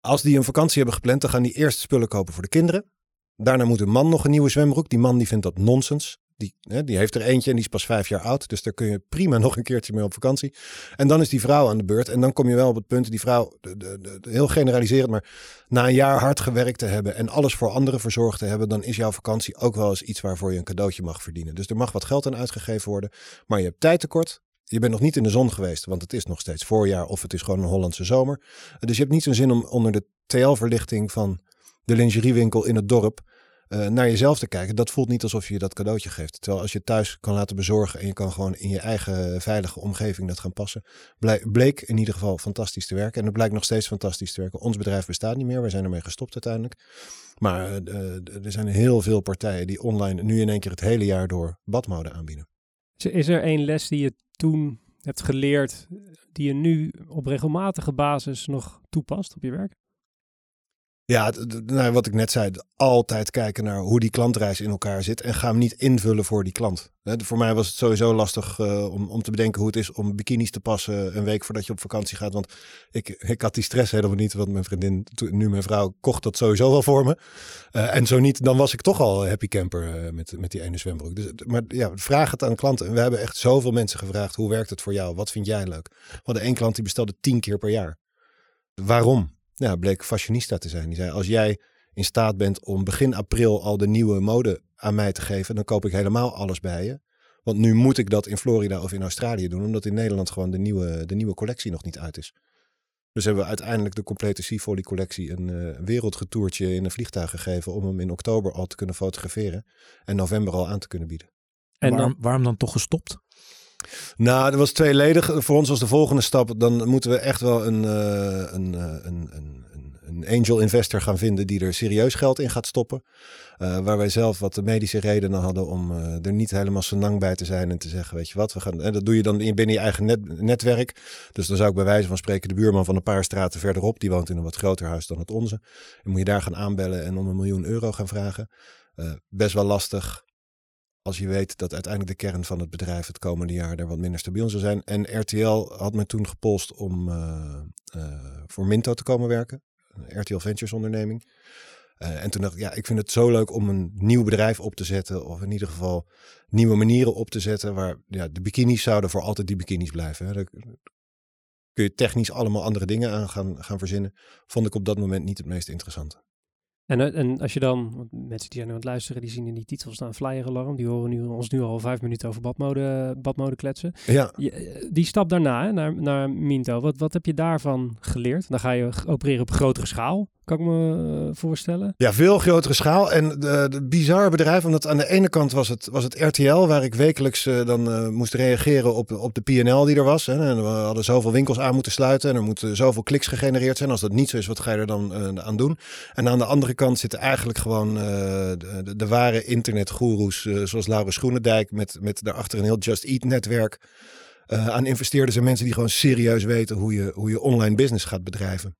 als die een vakantie hebben gepland, dan gaan die eerst spullen kopen voor de kinderen. Daarna moet een man nog een nieuwe zwembroek. Die man die vindt dat nonsens. Die, hè, die heeft er eentje en die is pas vijf jaar oud. Dus daar kun je prima nog een keertje mee op vakantie. En dan is die vrouw aan de beurt. En dan kom je wel op het punt, die vrouw, de, de, de, heel generaliserend, maar na een jaar hard gewerkt te hebben en alles voor anderen verzorgd te hebben, dan is jouw vakantie ook wel eens iets waarvoor je een cadeautje mag verdienen. Dus er mag wat geld aan uitgegeven worden. Maar je hebt tijd tekort. Je bent nog niet in de zon geweest, want het is nog steeds voorjaar of het is gewoon een Hollandse zomer. Dus je hebt niet zo'n zin om onder de TL-verlichting van de lingeriewinkel in het dorp uh, naar jezelf te kijken. Dat voelt niet alsof je dat cadeautje geeft. Terwijl als je het thuis kan laten bezorgen en je kan gewoon in je eigen veilige omgeving dat gaan passen. Bleek in ieder geval fantastisch te werken. En het blijkt nog steeds fantastisch te werken. Ons bedrijf bestaat niet meer. We zijn ermee gestopt uiteindelijk. Maar uh, er zijn heel veel partijen die online nu in één keer het hele jaar door badmode aanbieden. Is er één les die je toen hebt geleerd, die je nu op regelmatige basis nog toepast op je werk? Ja, nou, wat ik net zei, altijd kijken naar hoe die klantreis in elkaar zit en ga hem niet invullen voor die klant. voor mij was het sowieso lastig uh, om, om te bedenken hoe het is om bikinis te passen een week voordat je op vakantie gaat. Want ik, ik had die stress helemaal niet, want mijn vriendin, nu mijn vrouw, kocht dat sowieso wel voor me. Uh, en zo niet, dan was ik toch al happy camper uh, met, met die ene zwembroek. Dus, maar ja, vraag het aan klanten. En we hebben echt zoveel mensen gevraagd, hoe werkt het voor jou? Wat vind jij leuk? We hadden één klant die bestelde tien keer per jaar. Waarom? Ja, bleek fashionista te zijn. Die zei, als jij in staat bent om begin april al de nieuwe mode aan mij te geven, dan koop ik helemaal alles bij je. Want nu moet ik dat in Florida of in Australië doen, omdat in Nederland gewoon de nieuwe, de nieuwe collectie nog niet uit is. Dus hebben we uiteindelijk de complete Seafolly collectie een uh, wereldgetoertje in een vliegtuig gegeven om hem in oktober al te kunnen fotograferen en november al aan te kunnen bieden. En waarom, waarom dan toch gestopt? Nou, dat was tweeledig. Voor ons was de volgende stap. Dan moeten we echt wel een, uh, een, een, een, een, angel investor gaan vinden die er serieus geld in gaat stoppen. Uh, waar wij zelf wat medische redenen hadden om er niet helemaal zo lang bij te zijn en te zeggen, weet je wat, we gaan. En dat doe je dan binnen je eigen net, netwerk. Dus dan zou ik bij wijze van spreken de buurman van een paar straten verderop, die woont in een wat groter huis dan het onze. En moet je daar gaan aanbellen en om een miljoen euro gaan vragen. best wel lastig als je weet dat uiteindelijk de kern van het bedrijf het komende jaar er wat minder stabiel zou zijn. En RTL had me toen gepolst om uh, uh, voor Minto te komen werken. Een RTL Ventures onderneming. Uh, en toen dacht ik, ja, ik vind het zo leuk om een nieuw bedrijf op te zetten. Of in ieder geval nieuwe manieren op te zetten. Waar ja, de bikinis zouden voor altijd die bikinis blijven. Hè. Kun je technisch allemaal andere dingen aan gaan, gaan verzinnen. Vond ik op dat moment niet het meest interessante. En, eh, en als je dan, mensen die zijn aan het luisteren, die zien in die titel staan flyer alarm. Die horen nu, ons nu al vijf minuten over badmode, badmode kletsen. Ja. Je, eh, die stap daarna hè, naar, naar Minto, wat, wat heb je daarvan geleerd? Dan ga je opereren op grotere schaal. Kan ik me eh, voorstellen. Ja, veel grotere schaal. En de, de bizarre bedrijf, omdat aan de ene kant was het, was het RTL, waar ik wekelijks uh, dan moest reageren op, op de PNL die er was. Hè. En we hadden zoveel winkels aan moeten sluiten en er moeten zoveel kliks gegenereerd zijn. Als dat niet zo is, wat ga je er dan aan doen? En aan de andere kant zitten eigenlijk gewoon de, de, ware internetgoeroes, zoals Laurens Groenendijk, met, met daarachter een heel Just Eat netwerk. aan investeerders en mensen die gewoon serieus weten hoe je, hoe je online business gaat bedrijven.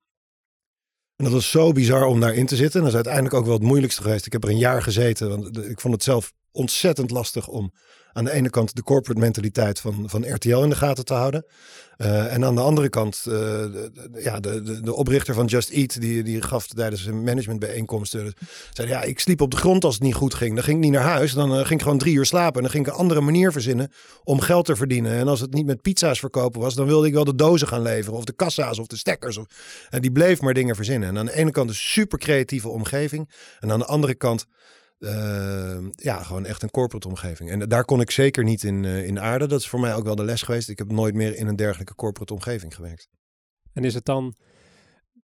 En dat was zo bizar om daarin te zitten. En dat is uiteindelijk ook wel het moeilijkste geweest. Ik heb er een jaar gezeten. Want ik vond het zelf ontzettend lastig om aan de ene kant de corporate mentaliteit van, van RTL in de gaten te houden. Uh, en aan de andere kant, uh, de, ja, de, de, de, oprichter van Just Eat, die, die gaf tijdens een managementbijeenkomsten, zei ja, ik sliep op de grond als het niet goed ging. Dan ging ik niet naar huis, dan uh, ging ik gewoon drie uur slapen. En dan ging ik een andere manier verzinnen om geld te verdienen. En als het niet met pizza's verkopen was, dan wilde ik wel de dozen gaan leveren, of de kassa's, of de stekkers. Of, en die bleef maar dingen verzinnen. En aan de ene kant een super creatieve omgeving. En aan de andere kant uh, ja, gewoon echt een corporate omgeving. En daar kon ik zeker niet in, uh, in aarden. Dat is voor mij ook wel de les geweest. Ik heb nooit meer in een dergelijke corporate omgeving gewerkt. En is het dan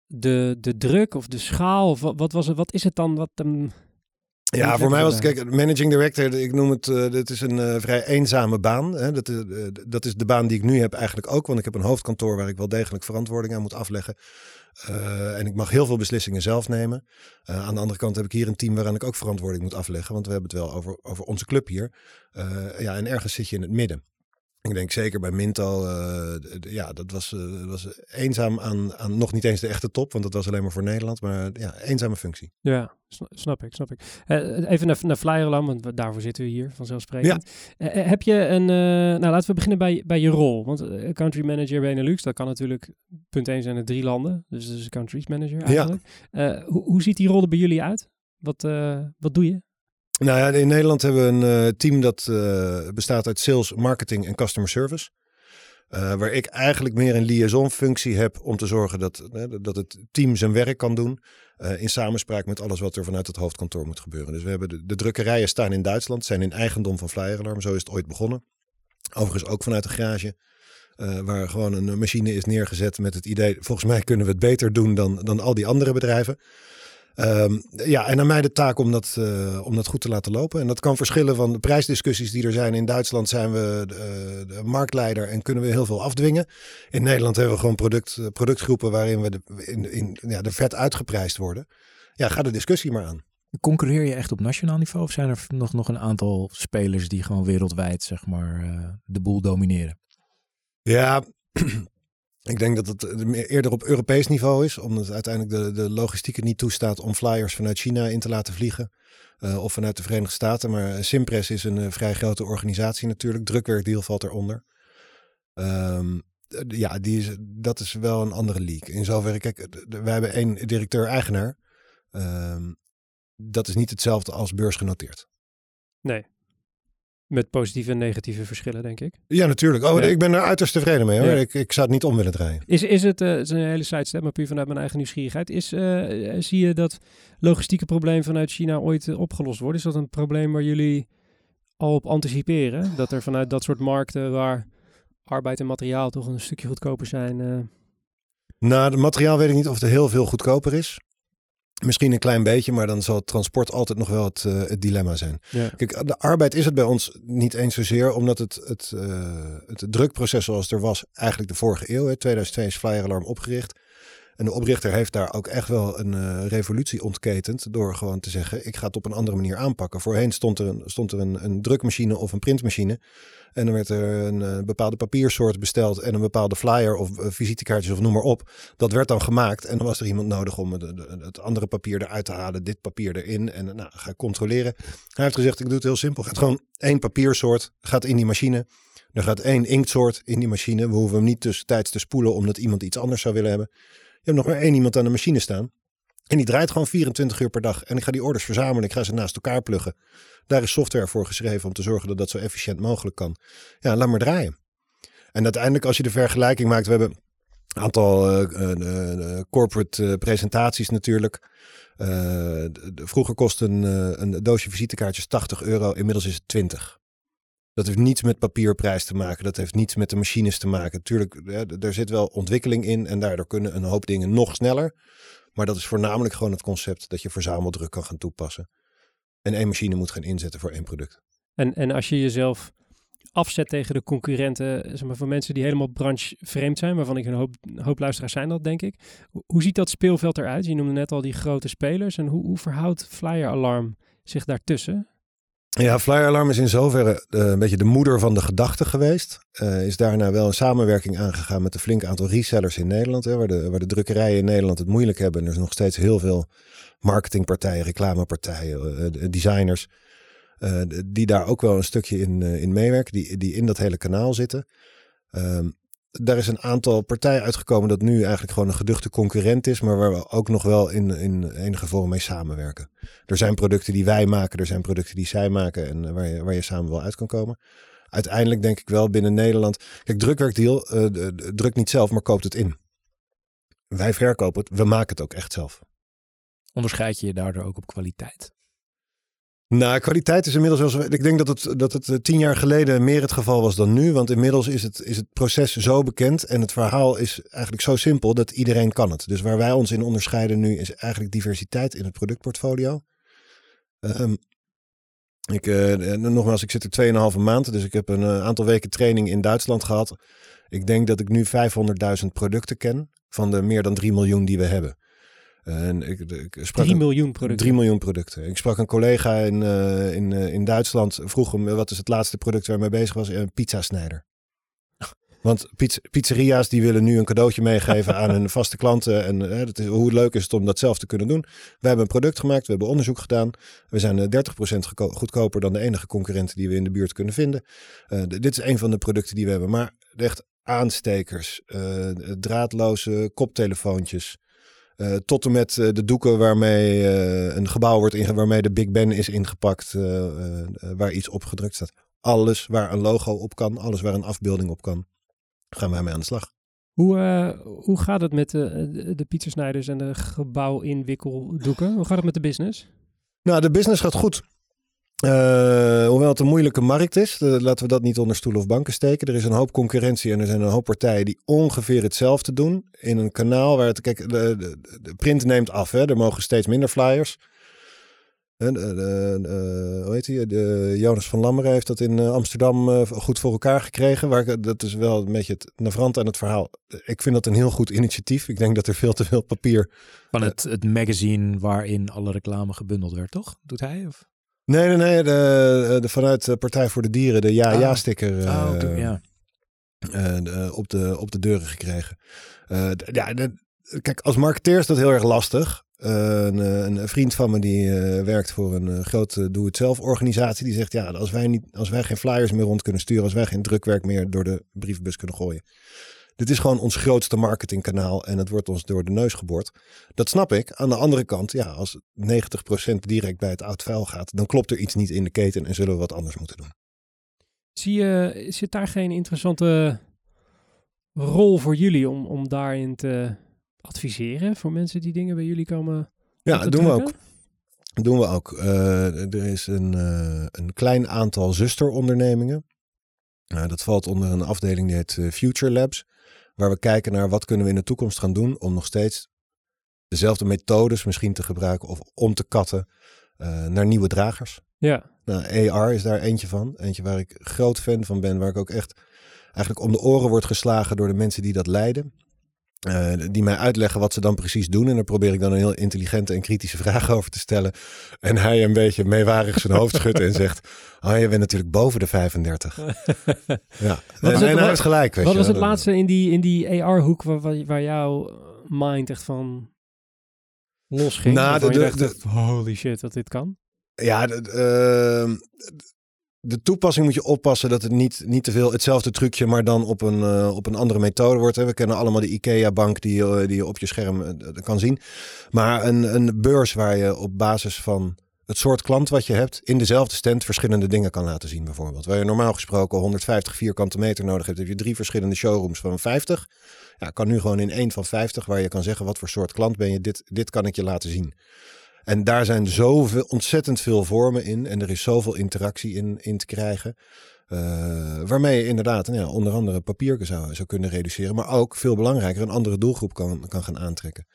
de, de druk of de schaal? Of wat, wat was het? Wat is het dan? Wat, um, ja, voor mij was het, kijk, managing director, ik noem het, uh, dit is een uh, vrij eenzame baan. Hè. Dat, uh, dat is de baan die ik nu heb eigenlijk ook, want ik heb een hoofdkantoor waar ik wel degelijk verantwoording aan moet afleggen. Uh, en ik mag heel veel beslissingen zelf nemen. Uh, aan de andere kant heb ik hier een team waaraan ik ook verantwoording moet afleggen. Want we hebben het wel over, over onze club hier. Uh, ja, en ergens zit je in het midden. Ik denk zeker bij Minto, ja, dat was, was eenzaam aan, aan nog niet eens de echte top. Want dat was alleen maar voor Nederland. Maar ja, eenzame functie. Ja, snap ik, snap ik. even naar, naar Flyerland, want daarvoor zitten we hier, vanzelfsprekend. Ja. heb je een, nou laten we beginnen bij, bij je rol. Want country manager Benelux, dat kan natuurlijk, punt 1 zijn er drie landen. Dus dat is countries manager eigenlijk. Ja. hoe, hoe ziet die rol er bij jullie uit? Wat, wat doe je? Nou ja, in Nederland hebben we een uh, team dat uh, bestaat uit sales, marketing en customer service. Uh, waar ik eigenlijk meer een liaison-functie heb om te zorgen dat, dat het team zijn werk kan doen. in samenspraak met alles wat er vanuit het hoofdkantoor moet gebeuren. Dus we hebben de, de drukkerijen staan in Duitsland, zijn in eigendom van Flyer Alarm. Zo is het ooit begonnen. Overigens ook vanuit de garage. waar gewoon een machine is neergezet met het idee, volgens mij kunnen we het beter doen dan, dan al die andere bedrijven. Um, ja, en aan mij de taak om dat, uh, om dat goed te laten lopen. En dat kan verschillen van de prijsdiscussies die er zijn. In Duitsland zijn we de, uh, de marktleider en kunnen we heel veel afdwingen. In Nederland hebben we gewoon product, uh, productgroepen waarin we de, in, in, ja, de vet uitgeprijsd worden. Ja, ga de discussie maar aan. Concurreer je echt op nationaal niveau of zijn er nog, nog een aantal spelers die gewoon wereldwijd zeg maar, de boel domineren? Ja, Ik denk dat het eerder op Europees niveau is, omdat uiteindelijk de, de logistiek het niet toestaat om flyers vanuit China in te laten vliegen. Uh, of vanuit de Verenigde Staten. Maar Simpress is een vrij grote organisatie natuurlijk. Drukwerkdeal valt eronder. Um, ja, die is, dat is wel een andere league. In zoverre, kijk, wij hebben één directeur-eigenaar. Um, dat is niet hetzelfde als beursgenoteerd. Nee, met positieve en negatieve verschillen, denk ik. Ja, natuurlijk. Oh, ja. ik ben er uiterst tevreden mee. Hoor. Ja. Ik, ik zou het niet om willen draaien. Is, is het, uh, het is een hele sidestep, maar puur vanuit mijn eigen nieuwsgierigheid. Is, uh, zie je dat logistieke probleem vanuit China ooit uh, opgelost wordt? Is dat een probleem waar jullie al op anticiperen? Dat er vanuit dat soort markten waar arbeid en materiaal toch een stukje goedkoper zijn... Nou, het materiaal weet ik niet of er heel veel goedkoper is. Misschien een klein beetje, maar dan zal het transport altijd nog wel het, uh, het dilemma zijn. Ja. Kijk, de arbeid is het bij ons niet eens zozeer, omdat het, het, uh, het drukproces zoals er was, eigenlijk de vorige eeuw, hè, 2002 is Flyer Alarm opgericht. En de oprichter heeft daar ook echt wel een uh, revolutie ontketend door gewoon te zeggen, ik ga het op een andere manier aanpakken. Voorheen stond er een, stond er een, een drukmachine of een printmachine. En dan werd er een, een bepaalde papiersoort besteld en een bepaalde flyer of uh, visitekaartjes of noem maar op. Dat werd dan gemaakt en dan was er iemand nodig om het, het andere papier eruit te halen, dit papier erin en nou, ga controleren. Hij heeft gezegd, ik doe het heel simpel. Gaat gewoon één papiersoort, gaat in die machine. Er gaat één inktsoort in die machine. We hoeven hem niet tussentijds te spoelen omdat iemand iets anders zou willen hebben. Je hebt nog maar één iemand aan de machine staan. En die draait gewoon 24 uur per dag. En ik ga die orders verzamelen. Ik ga ze naast elkaar pluggen. Daar is software voor geschreven om te zorgen dat dat zo efficiënt mogelijk kan. Ja, laat maar draaien. En uiteindelijk als je de vergelijking maakt. We hebben een aantal uh, uh, corporate presentaties natuurlijk. De, vroeger kostte een doosje visitekaartjes 80 euro. Inmiddels is het 20. Dat heeft niets met papierprijs te maken. Dat heeft niets met de machines te maken. Natuurlijk, er zit wel ontwikkeling in. En daardoor kunnen een hoop dingen nog sneller. Maar dat is voornamelijk gewoon het concept dat je verzameldruk kan gaan toepassen. En één machine moet gaan inzetten voor één product. En, en als je jezelf afzet tegen de concurrenten, zeg maar, voor mensen die helemaal branchevreemd zijn, waarvan ik een hoop, hoop luisteraars zijn dat, denk ik. Hoe ziet dat speelveld eruit? Je noemde net al die grote spelers. En hoe, hoe verhoudt Flyer Alarm zich daartussen? Ja, Flyer Alarm is in zoverre uh, een beetje de moeder van de gedachte geweest. Uh, is daarna wel een samenwerking aangegaan met een flink aantal resellers in Nederland. Hè, waar, de, waar de drukkerijen in Nederland het moeilijk hebben. Er is nog steeds heel veel marketingpartijen, reclamepartijen, designers. eh, d- die daar ook wel een stukje in, eh, in meewerken, die, die in dat hele kanaal zitten. Ehm, daar is een aantal partijen uitgekomen dat nu eigenlijk gewoon een geduchte concurrent is, maar waar we ook nog wel in, in enige vorm mee samenwerken. Er zijn producten die wij maken, er zijn producten die zij maken en eh, waar je, waar je samen wel uit kan komen. Uiteindelijk denk ik wel binnen Nederland. Kijk, drukwerkdeal eh, d- d- drukt niet zelf, maar koopt het in. Wij verkopen het, we maken het ook echt zelf. Onderscheid je je daardoor ook op kwaliteit? Nou, kwaliteit is inmiddels wel. Ik denk dat het, dat het eh, tien jaar geleden meer het geval was dan nu. Want inmiddels is het, is het proces zo bekend. En het verhaal is eigenlijk zo simpel dat iedereen kan het. Dus waar wij ons in onderscheiden nu is eigenlijk diversiteit in het productportfolio. Ehm, ik, eh, nogmaals, ik zit er 2,5 maand. Dus ik heb een aantal weken training in Duitsland gehad. Ik denk dat ik nu 500.000 producten ken. Van de meer dan 3 miljoen die we hebben. En ik, ik sprak 3 een- miljoen producten. 3 miljoen producten. Ik sprak een collega in, eh, in, eh, in Duitsland. Vroeg hem, eh, wat is het laatste product waar hij mee bezig was? Een pizzasnijder. Want pizz- pizzeria's die willen nu een cadeautje meegeven aan hun vaste klanten. En dat is, hoe leuk is het om dat zelf te kunnen doen. We hebben een product gemaakt, we hebben onderzoek gedaan. We zijn eh, 30% geko- goedkoper dan de enige concurrenten die we in de buurt kunnen vinden. Dit is een van de producten die we hebben. Maar echt aanstekers, draadloze koptelefoontjes. Eh, tot en met eh, de doeken waarmee eh, een gebouw wordt inge waarmee de Big Ben is ingepakt, waar iets op gedrukt staat. Alles waar een logo op kan, alles waar een afbeelding op kan, gaan wij mee aan de slag. Hoe, hoe gaat het met de, de, de pizzasnijders en de gebouwinwikkeldoeken? Hoe gaat het met de business? Nou, de business gaat goed. Eh, hoewel het een moeilijke markt is, eh, laten we dat niet onder stoelen of banken steken. Er is een hoop concurrentie en er zijn een hoop partijen die ongeveer hetzelfde doen. In een kanaal waar het, kijk, de, de, de print neemt af. Hè? Er mogen steeds minder flyers. En, eh, de- hoe heet hij? De, Jonas van Lammeren heeft dat in Amsterdam goed voor elkaar gekregen. Waar, dat is wel een beetje het navrant aan het verhaal. Ik vind dat een heel goed initiatief. Ik denk dat er veel te veel papier Van het, het magazine waarin alle reclame gebundeld werd, toch? Doet hij? Of? Nee, nee, nee. De, de, vanuit de Partij voor de Dieren, de Ah. ja-ja-sticker Oh, eh, oké, ja. eh, op, de, op de deuren gekregen. Eh, ja, de- kijk, als marketeer is dat heel erg lastig. Eh, een, eh, een vriend van me die eh, werkt voor een eh, grote doe-het-zelf organisatie. Die zegt, ja, als wij, niet, als wij geen flyers meer rond kunnen sturen, als wij geen drukwerk meer door de brievenbus kunnen gooien. Dit is gewoon ons grootste marketingkanaal en het wordt ons door de neus geboord. Dat snap ik. Aan de andere kant, ja, als 90% direct bij het oud vuil gaat, dan klopt er iets niet in de keten en zullen we wat anders moeten doen. Zie je, zit daar geen interessante rol voor jullie om, om daarin te adviseren voor mensen die dingen bij jullie komen? Ja, te doen we ook. Doen we ook. Eh, er is een, eh, een klein aantal zusterondernemingen. Nou, dat valt onder een afdeling die heet eh, Future Labs. Waar we kijken naar wat kunnen we in de toekomst gaan doen om nog steeds dezelfde methodes misschien te gebruiken of om te katten eh, naar nieuwe dragers. Ja, Nou, AR is daar eentje van. Eentje waar ik groot fan van ben. Waar ik ook echt eigenlijk om de oren word geslagen door de mensen die dat leiden. Eh, die mij uitleggen wat ze dan precies doen. En daar probeer ik dan een heel intelligente en kritische vraag over te stellen. En hij een beetje meewarig zijn hoofd schudt en zegt... Oh, je bent natuurlijk boven de 35. Ja, Wat en, en hij heeft gelijk. Weet wat je was het laatste in die, in die AR-hoek waar, waar, waar jouw mind echt van losging? Nou, Waarvan de- de- dacht, holy shit, dat dit kan? Ja, de, ehm, de toepassing moet je oppassen dat het niet, niet te veel hetzelfde trucje, maar dan op een, eh, op een andere methode wordt. We kennen allemaal de IKEA-bank die, je, die je op je scherm eh, kan zien. Maar een, een beurs waar je op basis van het soort klant wat je hebt, in dezelfde stand verschillende dingen kan laten zien bijvoorbeeld. Waar je normaal gesproken 150 vierkante meter nodig hebt, heb je drie verschillende showrooms van 50. Ja, kan nu gewoon in één van 50, waar je kan zeggen wat voor soort klant ben je, dit, dit kan ik je laten zien. En daar zijn zoveel, ontzettend veel vormen in. En er is zoveel interactie in, in te krijgen. eh, waarmee je inderdaad nou onder andere papier zou, zou kunnen reduceren. Maar ook veel belangrijker een andere doelgroep kan, kan gaan aantrekken.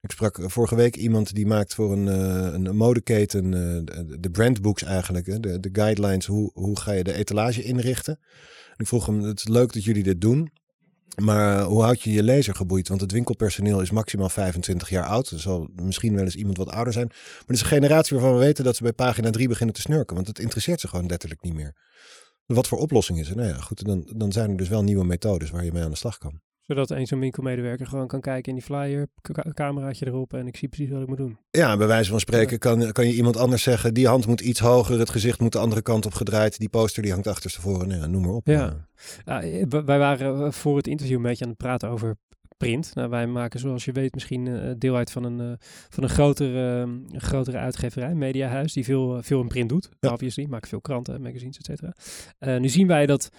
Ik sprak vorige week iemand die maakt voor een, eh, een modeketen eh, de, brandbooks eigenlijk. De, de guidelines, hoe, hoe ga je de etalage inrichten. En ik vroeg hem, het is leuk dat jullie dit doen. Maar hoe houd je je lezer geboeid? Want het winkelpersoneel is maximaal 25 jaar oud. Er zal misschien wel eens iemand wat ouder zijn. Maar het is een generatie waarvan we weten dat ze bij pagina 3 beginnen te snurken. Want het interesseert ze gewoon letterlijk niet meer. Wat voor oplossing is er? Nou ja, goed, dan, dan zijn er dus wel nieuwe methodes waar je mee aan de slag kan. Zodat een zo'n winkelmedewerker gewoon kan kijken in die flyer, cameraatje erop en ik zie precies wat ik moet doen. Ja, bij wijze van spreken kan, kan je iemand anders zeggen... die hand moet iets hoger, het gezicht moet de andere kant op gedraaid. Die poster die hangt achterstevoren, nou ja, noem maar op. Ja. Ja, eh, wij waren eh, voor het interview een beetje aan het praten over print. Nou, wij maken, zoals je weet, misschien eh, deel uit van een, van een, grotere, eh, een grotere uitgeverij, mediahuis, die veel, veel in print doet. Ja. Obviously, maken veel kranten, magazines, et cetera. Nu zien wij dat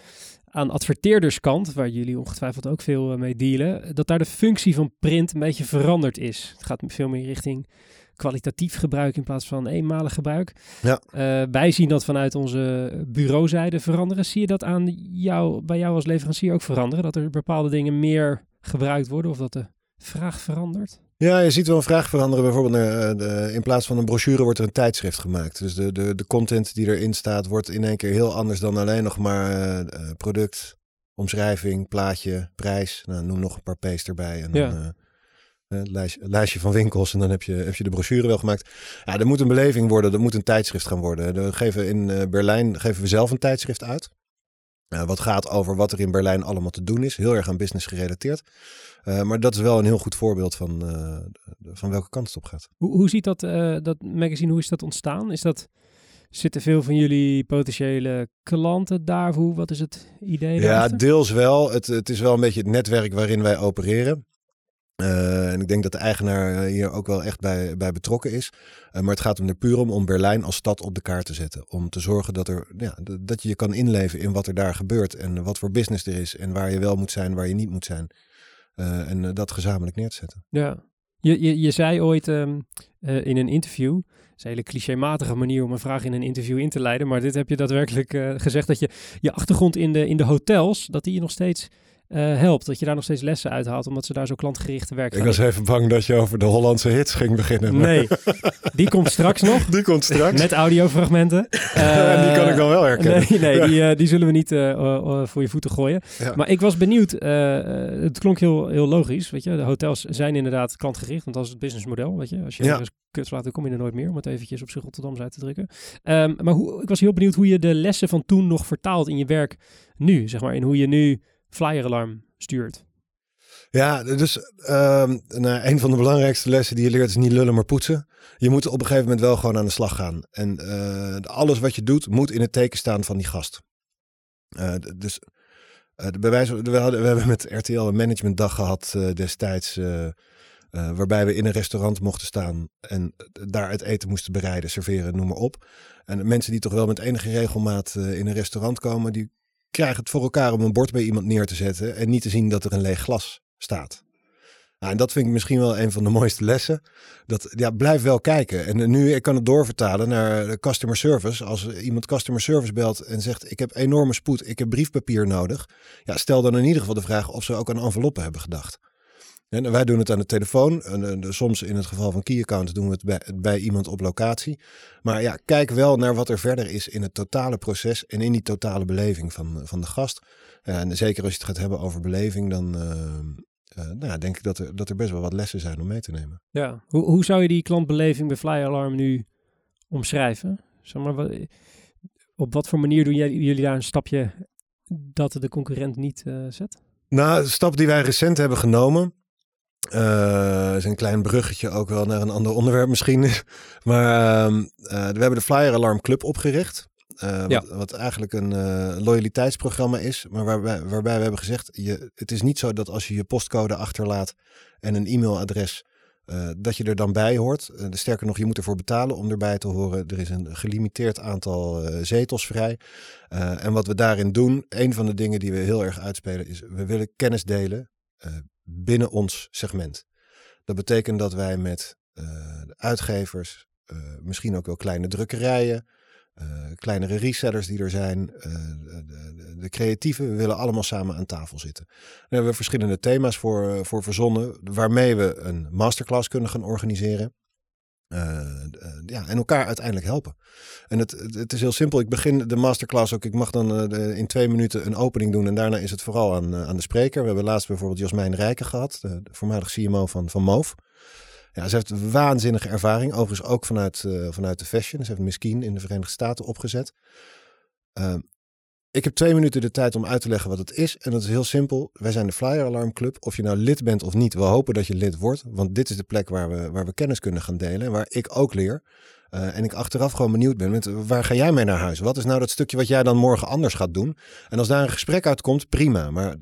aan adverteerderskant, waar jullie ongetwijfeld ook veel eh, mee dealen, dat daar de functie van print een beetje veranderd is. Het gaat veel meer richting kwalitatief gebruik in plaats van eenmalig gebruik. Ja. Eh, wij zien dat vanuit onze bureauzijde veranderen. Zie je dat aan jou, bij jou als leverancier ook veranderen? Dat er bepaalde dingen meer gebruikt worden of dat de vraag verandert? Ja, je ziet wel een vraag veranderen. Bijvoorbeeld eh, de- in plaats van een brochure wordt er een tijdschrift gemaakt. Dus de, de, de content die erin staat wordt in één keer heel anders dan alleen nog maar eh, product, omschrijving, plaatje, prijs. Nou, noem nog een paar P's erbij. En Ja. dan, een lijstje, een lijstje van winkels en dan heb je, heb je de brochure wel gemaakt. Ja, er moet een beleving worden, er moet een tijdschrift gaan worden. We geven in Berlijn geven we zelf een tijdschrift uit. Eh, wat gaat over wat er in Berlijn allemaal te doen is. Heel erg aan business gerelateerd. Eh, maar dat is wel een heel goed voorbeeld van, eh, van welke kant het op gaat. Hoe, hoe ziet dat, dat magazine, hoe is dat ontstaan? Is dat, zitten veel van jullie potentiële klanten daar? Hoe, wat is het idee Ja, daarachter? deels wel. Het, het is wel een beetje het netwerk waarin wij opereren. Eh, en ik denk dat de eigenaar eh, hier ook wel echt bij, bij betrokken is. Eh, maar het gaat hem er puur om om Berlijn als stad op de kaart te zetten. Om te zorgen dat, er, ja, dat je je kan inleven in wat er daar gebeurt. En wat voor business er is. En waar je wel moet zijn, waar je niet moet zijn. En dat gezamenlijk neer te zetten. Ja. Je, je, je zei ooit ehm, eh, in een interview, dat is een hele clichématige manier om een vraag in een interview in te leiden, maar dit heb je daadwerkelijk gezegd, dat je je achtergrond in de, in de hotels, dat die je nog steeds eh, helpt. Dat je daar nog steeds lessen uithaalt, omdat ze daar zo klantgericht werk Ik was even bang dat je over de Hollandse hits ging beginnen. maar Nee, die komt straks nog. Die komt straks. Met audiofragmenten. en die kan ik dan wel herkennen. Nee, nee die, eh, die zullen we niet eh, eh, eh, voor je voeten gooien. Ja. Maar ik was benieuwd. eh, eh, het klonk heel, heel logisch. Weet je? De hotels zijn inderdaad klantgericht. Want dat is het businessmodel. Weet je? Als je Ja. ergens kut slaat, dan kom je er nooit meer. Om het eventjes op zijn Rotterdams uit te drukken. Ehm, maar hoe, ik was heel benieuwd hoe je de lessen van toen nog vertaalt in je werk nu. Zeg maar, in hoe je nu flyer alarm stuurt. Ja, dus ehm, nou, een van de belangrijkste lessen die je leert is niet lullen, maar poetsen. Je moet op een gegeven moment wel gewoon aan de slag gaan. En eh, alles wat je doet moet in het teken staan van die gast. Eh, dus de- bij we, we hebben met RTL een managementdag gehad eh, destijds. waarbij we in een restaurant mochten staan en daar het eten moesten bereiden, serveren, noem maar op. En mensen die toch wel met enige regelmaat in een restaurant komen, die krijgen het voor elkaar om een bord bij iemand neer te zetten en niet te zien dat er een leeg glas staat. Nou, en dat vind ik misschien wel een van de mooiste lessen. Dat, ja, blijf wel kijken. En nu, ik kan het doorvertalen naar de customer service. Als iemand customer service belt en zegt, ik heb enorme spoed, ik heb briefpapier nodig. Ja, stel dan in ieder geval de vraag of ze ook aan enveloppen hebben gedacht. En wij doen het aan de telefoon. En, eh, soms in het geval van key accounts doen we het bij, bij iemand op locatie. Maar ja, kijk wel naar wat er verder is in het totale proces en in die totale beleving van, van de gast. En zeker als je het gaat hebben over beleving, dan eh, eh, nou, denk ik dat er, dat er best wel wat lessen zijn om mee te nemen. Ja. Hoe, hoe zou je die klantbeleving bij Flyer Alarm nu omschrijven? Zeg maar, wat, op wat voor manier doen jij, jullie daar een stapje dat de concurrent niet eh, zet? Nou, de stap die wij recent hebben genomen. Eh, is een klein bruggetje ook wel naar een ander onderwerp misschien. maar ehm, eh, we hebben de Flyer Alarm Club opgericht. eh, Ja. wat, wat eigenlijk een loyaliteitsprogramma is. Maar waarbij, waarbij we hebben gezegd: je, het is niet zo dat als je je postcode achterlaat en een e-mailadres. dat je er dan bij hoort. Eh, sterker nog, je moet ervoor betalen om erbij te horen. Er is een gelimiteerd aantal zetels vrij. En wat we daarin doen, een van de dingen die we heel erg uitspelen, is we willen kennis delen binnen ons segment. Dat betekent dat wij met eh, de uitgevers, eh, misschien ook wel kleine drukkerijen, eh, kleinere resellers die er zijn, de, de, de creatieven, we willen allemaal samen aan tafel zitten. Daar hebben we verschillende thema's voor, eh, voor verzonnen, waarmee we een masterclass kunnen gaan organiseren. Eh, eh, ja, en elkaar uiteindelijk helpen. En het, het, is heel simpel. Ik begin de masterclass ook. Ik mag dan eh, in twee minuten een opening doen. En daarna is het vooral aan, aan de spreker. We hebben laatst bijvoorbeeld Jasmijn Rijken gehad. De, voormalig CMO van, van Moof. Ja, ze heeft waanzinnige ervaring. Overigens ook vanuit, vanuit de fashion. Ze heeft Miskien in de Verenigde Staten opgezet. Ehm, Ik heb twee minuten de tijd om uit te leggen wat het is. En dat is heel simpel. Wij zijn de Flyer Alarm Club. Of je nou lid bent of niet. We hopen dat je lid wordt. Want dit is de plek waar we, waar we kennis kunnen gaan delen. En waar ik ook leer. Uh, en ik achteraf gewoon benieuwd ben waar ga jij mee naar huis? Wat is nou dat stukje wat jij dan morgen anders gaat doen? En als daar een gesprek uitkomt, prima. Maar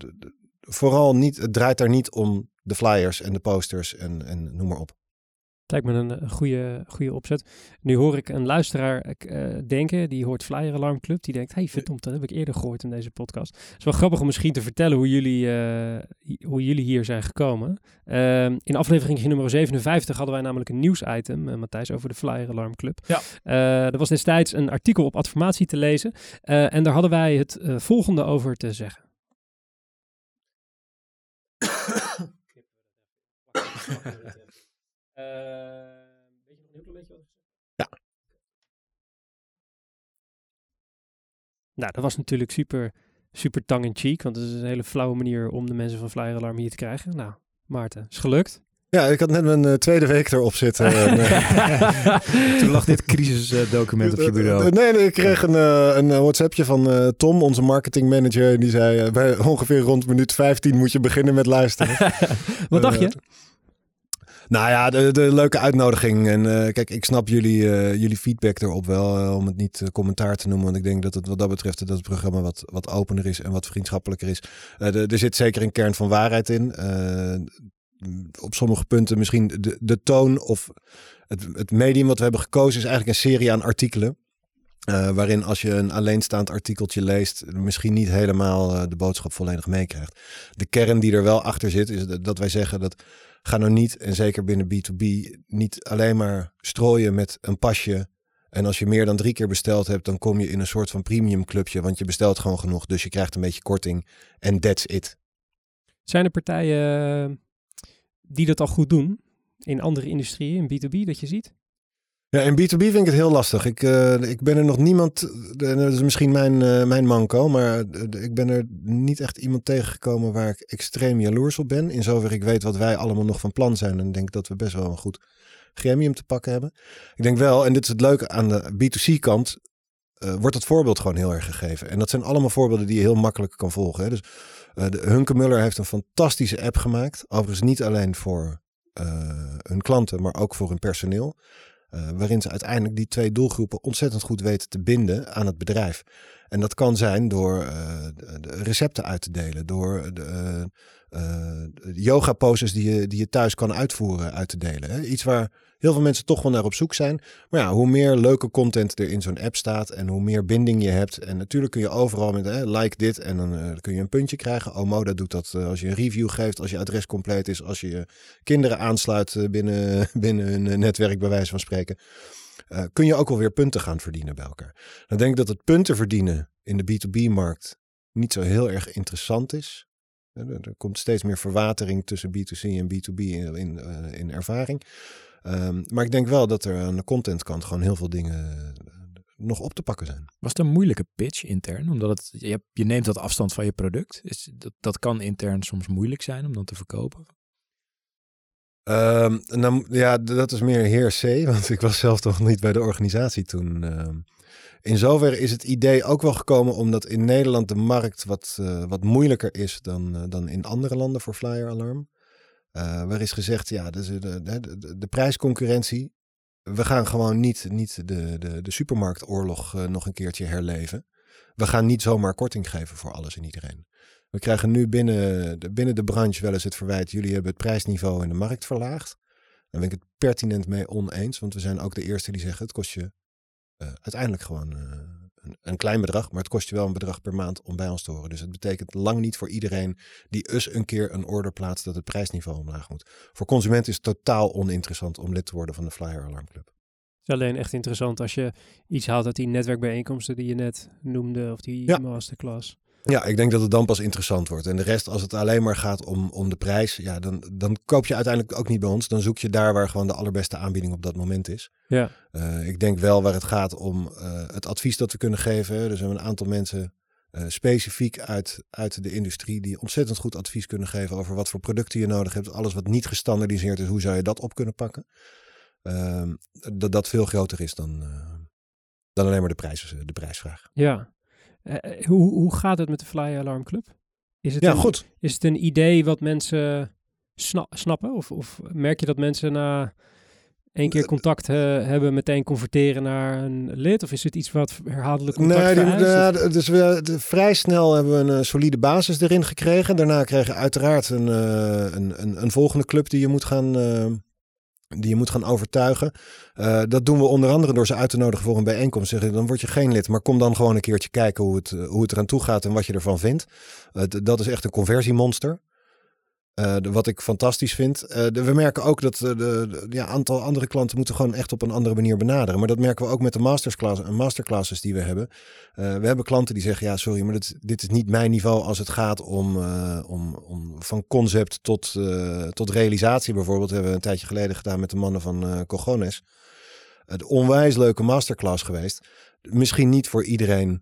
vooral niet, het draait daar niet om de flyers en de posters en, en noem maar op. Het lijkt me een, goede, goede opzet. Nu hoor ik een luisteraar uh, denken, die hoort Flyer Alarm Club. Die denkt, hey verdomd, dat heb ik eerder gehoord in deze podcast. Het is wel grappig om misschien te vertellen hoe jullie, uh, hoe jullie hier zijn gekomen. Uh, in aflevering nummer 57 hadden wij namelijk een nieuwsitem, uh, Matthijs, over de Flyer Alarm Club. Ja. er was destijds een artikel op Adformatie te lezen. en daar hadden wij het volgende over te zeggen. weet je nog een heel klein beetje wat Ja. Nou, dat was natuurlijk super, super tongue-in-cheek, want het is een hele flauwe manier om de mensen van Flyer Alarm hier te krijgen. Nou, Maarten, is gelukt. Ja, ik had net mijn uh, tweede week erop zitten. en, uh, Toen lag dit crisisdocument op je bureau. Nee, nee ik kreeg een, uh, een WhatsAppje van Tom, onze marketingmanager. En die zei, bij ongeveer rond minuut 15 moet je beginnen met luisteren. Wat dacht je? Nou ja, de, leuke uitnodiging. En uh, kijk, ik snap jullie, uh, jullie feedback erop wel. Uh, om het niet commentaar te noemen. Want ik denk dat het wat dat betreft dat het programma wat, wat opener is en wat vriendschappelijker is. Er zit zeker een kern van waarheid in. op sommige punten misschien de, de toon of het, het medium wat we hebben gekozen is eigenlijk een serie aan artikelen. waarin als je een alleenstaand artikeltje leest, misschien niet helemaal de boodschap volledig meekrijgt. De kern die er wel achter zit, is dat wij zeggen dat ga nou niet, en zeker binnen B2B, niet alleen maar strooien met een pasje. En als je meer dan drie keer besteld hebt, dan kom je in een soort van premium clubje. Want je bestelt gewoon genoeg, dus je krijgt een beetje korting. En that's it. Zijn er partijen eh, die dat al goed doen in andere industrieën, in B2B, dat je ziet? Ja, in B2B vind ik het heel lastig. Ik, uh, ik ben er nog niemand, dat is misschien mijn, uh, mijn manco, maar ik ben er niet echt iemand tegengekomen waar ik extreem jaloers op ben. In zover ik weet wat wij allemaal nog van plan zijn en denk dat we best wel een goed gremium te pakken hebben. Ik denk wel, en dit is het leuke aan de B2C kant, wordt het voorbeeld gewoon heel erg gegeven. En dat zijn allemaal voorbeelden die je heel makkelijk kan volgen. Hè. Dus de Hunke Muller heeft een fantastische app gemaakt. Overigens niet alleen voor hun klanten, maar ook voor hun personeel. Uh, waarin ze uiteindelijk die twee doelgroepen ontzettend goed weten te binden aan het bedrijf. En dat kan zijn door uh, de recepten uit te delen, door de, uh, yoga poses die je, die je thuis kan uitvoeren uit te delen. Hè? Iets waar heel veel mensen toch wel naar op zoek zijn. Maar ja, hoe meer leuke content er in zo'n app staat en hoe meer binding je hebt. En natuurlijk kun je overal met hè, like dit en dan uh, kun je een puntje krijgen. Omoda doet dat uh, als je een review geeft, als je adres compleet is, als je kinderen aansluit uh, binnen, binnen een netwerk bij wijze van spreken. kun je ook wel weer punten gaan verdienen bij elkaar. Dan denk ik dat het punten verdienen in de B2B-markt niet zo heel erg interessant is. Er komt steeds meer verwatering tussen B2C en B2B in, in, in ervaring. Um, maar ik denk wel dat er aan de contentkant gewoon heel veel dingen eh, nog op te pakken zijn. Was het een moeilijke pitch intern? Omdat het, je, je neemt dat afstand van je product. Is, dat, dat kan intern soms moeilijk zijn om dan te verkopen. Um, nou, ja, dat is meer heer C, want ik was zelf toch niet bij de organisatie toen. Um, in zoverre is het idee ook wel gekomen omdat in Nederland de markt wat, uh, wat moeilijker is dan, uh, dan in andere landen voor flyer alarm. Uh, waar is gezegd, ja, de, de, de, de, prijsconcurrentie. We gaan gewoon niet, niet de, de, de supermarktoorlog uh, nog een keertje herleven. We gaan niet zomaar korting geven voor alles en iedereen. We krijgen nu binnen de, binnen de branche wel eens het verwijt: jullie hebben het prijsniveau in de markt verlaagd. Daar ben ik het pertinent mee oneens, want we zijn ook de eerste die zeggen: het kost je uh, uiteindelijk gewoon een, een, klein bedrag, maar het kost je wel een bedrag per maand om bij ons te horen. Dus het betekent lang niet voor iedereen die eens een keer een order plaatst dat het prijsniveau omlaag moet. Voor consumenten is het totaal oninteressant om lid te worden van de Flyer Alarm Club. Het is alleen echt interessant als je iets haalt uit die netwerkbijeenkomsten die je net noemde, of die ja. masterclass. Ja, ik denk dat het dan pas interessant wordt. En de rest, als het alleen maar gaat om, om de prijs, ja, dan, dan koop je uiteindelijk ook niet bij ons. Dan zoek je daar waar gewoon de allerbeste aanbieding op dat moment is. Ja. Uh, ik denk wel waar het gaat om uh, het advies dat we kunnen geven. Er zijn een aantal mensen uh, specifiek uit, uit de industrie die ontzettend goed advies kunnen geven over wat voor producten je nodig hebt. Alles wat niet gestandardiseerd is, hoe zou je dat op kunnen pakken? Ehm, dat dat veel groter is dan, dan alleen maar de, prijs, de prijsvraag. Ja, Eh, hoe, hoe gaat het met de Fly Alarm Club? Is het Ja, een, goed. Is het een idee wat mensen sna- snappen? Of, of merk je dat mensen na één keer contact eh, hebben meteen converteren naar een lid? Of is het iets wat herhaaldelijk contact Nee, vereist? dus we, de- vrij snel hebben we een eh, solide basis erin gekregen. Daarna kreeg je uiteraard een, eh, een, een, een volgende club die je moet gaan, eh, die je moet gaan overtuigen. Eh, dat doen we onder andere door ze uit te nodigen voor een bijeenkomst. Zeggen, dan word je geen lid, maar kom dan gewoon een keertje kijken hoe het, eh, hoe het eraan toe gaat en wat je ervan vindt. Eh, dat is echt een conversiemonster. Eh, wat ik fantastisch vind. Eh, we merken ook dat eh, de, ja, aantal andere klanten moeten gewoon echt op een andere manier benaderen. Maar dat merken we ook met de masterclass, masterclasses die we hebben. We hebben klanten die zeggen, ja sorry, maar dit, dit is niet mijn niveau als het gaat om, om, om van concept tot, tot realisatie bijvoorbeeld. hebben we een tijdje geleden gedaan met de mannen van Cogones. Het onwijs leuke masterclass geweest. Misschien niet voor iedereen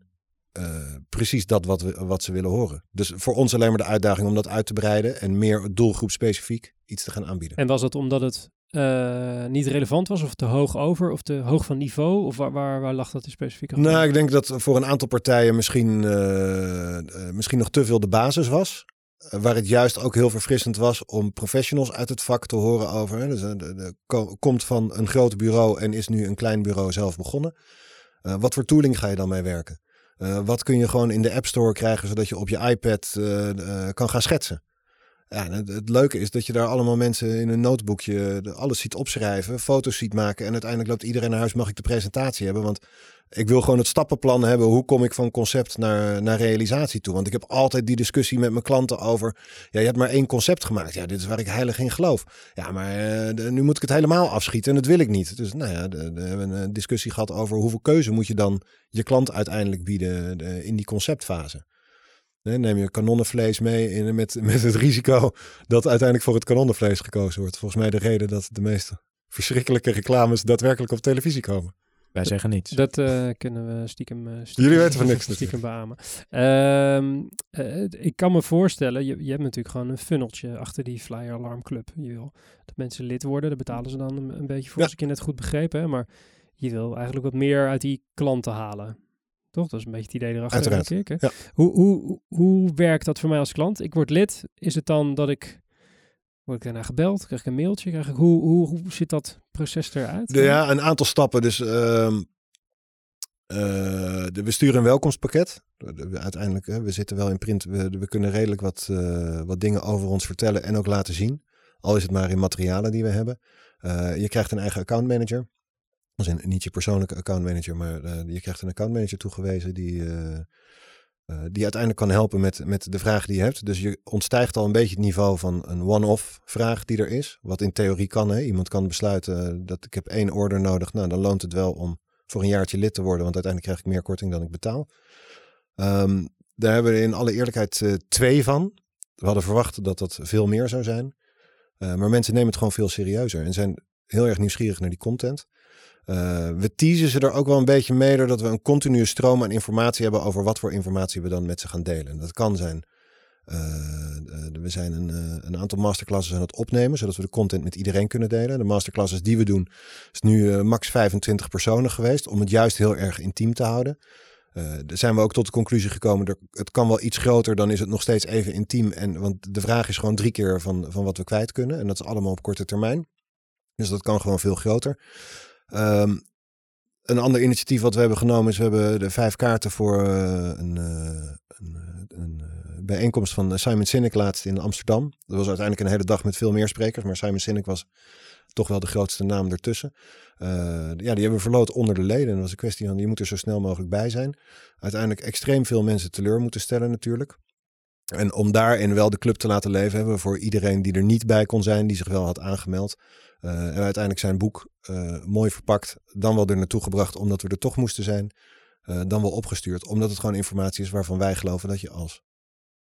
precies dat wat, we, wat ze willen horen. Dus voor ons alleen maar de uitdaging om dat uit te breiden en meer doelgroep specifiek iets te gaan aanbieden. En was dat omdat het eh, niet relevant was of te hoog over of te hoog van niveau? Of waar, waar, waar lag dat in specifiek? Nou, ik denk dat voor een aantal partijen misschien, eh, eh, misschien nog te veel de basis was. Eh, waar het juist ook heel verfrissend was om professionals uit het vak te horen over. Hè. Dus, eh, de, de, ko- komt van een groot bureau en is nu een klein bureau zelf begonnen. Eh, wat voor tooling ga je dan mee werken? Eh, wat kun je gewoon in de App Store krijgen zodat je op je iPad eh, eh, kan gaan schetsen? Ja, het, het leuke is dat je daar allemaal mensen in een notebookje alles ziet opschrijven, foto's ziet maken en uiteindelijk loopt iedereen naar huis, mag ik de presentatie hebben? Want ik wil gewoon het stappenplan hebben. Hoe kom ik van concept naar, naar realisatie toe? Want ik heb altijd die discussie met mijn klanten over. Ja, je hebt maar één concept gemaakt. Ja, dit is waar ik heilig in geloof. Ja, maar eh, nu moet ik het helemaal afschieten en dat wil ik niet. Dus nou ja, we hebben een discussie gehad over hoeveel keuze moet je dan je klant uiteindelijk bieden de- in die conceptfase. Nee, neem je kanonnenvlees mee in, met, met het risico dat uiteindelijk voor het kanonnenvlees gekozen wordt. Volgens mij de reden dat de meeste verschrikkelijke reclames daadwerkelijk op televisie komen. Wij zeggen niets. Dat eh, kunnen we stiekem, eh, stiekem Jullie weten van niks stiekem beamen. Ehm, eh, ik kan me voorstellen, je, je hebt natuurlijk gewoon een funneltje achter die Flyer Alarm Club. Je wil dat mensen lid worden, daar betalen ze dan een, een beetje voor, Ja. als ik je net goed begrepen heb. Maar je wil eigenlijk wat meer uit die klanten halen. Toch? Dat is een beetje het idee erachter, Uiteraard, denk ik. Hè? ja. Hoe, hoe, hoe werkt dat voor mij als klant? Ik word lid. Is het dan dat ik... Word ik daarna gebeld? Krijg ik een mailtje? Krijg ik, hoe, hoe, hoe ziet dat proces eruit? Ja, een aantal stappen. Dus ehm, eh, we sturen een welkomstpakket. De- de- uiteindelijk, we zitten wel in print. We, we kunnen redelijk wat, eh, wat dingen over ons vertellen en ook laten zien. Al is het maar in materialen die we hebben. Eh, je krijgt een eigen accountmanager. Als in, niet je persoonlijke accountmanager, maar je krijgt een accountmanager toegewezen die, die uiteindelijk kan helpen met, met de vragen die je hebt. Dus je ontstijgt al een beetje het niveau van een one-off vraag die er is. Wat in theorie kan. Hè? Iemand kan besluiten eh, dat ik heb één order nodig. Nou, dan loont het wel om voor een jaartje lid te worden. Want uiteindelijk krijg ik meer korting dan ik betaal. Ehm, daar hebben we in alle eerlijkheid eh, twee van. We hadden verwacht dat dat veel meer zou zijn. Eh, maar mensen nemen het gewoon veel serieuzer. En zijn heel erg nieuwsgierig naar die content. Eh, we teasen ze er ook wel een beetje mee doordat we een continue stroom aan informatie hebben over wat voor informatie we dan met ze gaan delen. En dat kan zijn, eh, eh, we zijn een, een aantal masterclasses aan het opnemen, zodat we de content met iedereen kunnen delen. De masterclasses die we doen, is nu max 25 personen geweest, om het juist heel erg intiem te houden. Daar zijn we ook tot de conclusie gekomen, er, het kan wel iets groter, dan is het nog steeds even intiem. En, want de vraag is gewoon drie keer van, van wat we kwijt kunnen. En dat is allemaal op korte termijn. Dus dat kan gewoon veel groter. Ehm, een ander initiatief wat we hebben genomen is, we hebben de vijf kaarten voor eh, een, eh, een, eh, een bijeenkomst van Simon Sinek laatst in Amsterdam. Dat was uiteindelijk een hele dag met veel meer sprekers, maar Simon Sinek was toch wel de grootste naam ertussen. Ja, die hebben we verloot onder de leden. En dat was een kwestie van, je moet er zo snel mogelijk bij zijn. Uiteindelijk extreem veel mensen teleur moeten stellen natuurlijk. En om daarin wel de club te laten leven, hebben we voor iedereen die er niet bij kon zijn, die zich wel had aangemeld, eh, en uiteindelijk zijn boek eh, mooi verpakt, dan wel er naartoe gebracht omdat we er toch moesten zijn, eh, dan wel opgestuurd. Omdat het gewoon informatie is waarvan wij geloven dat je als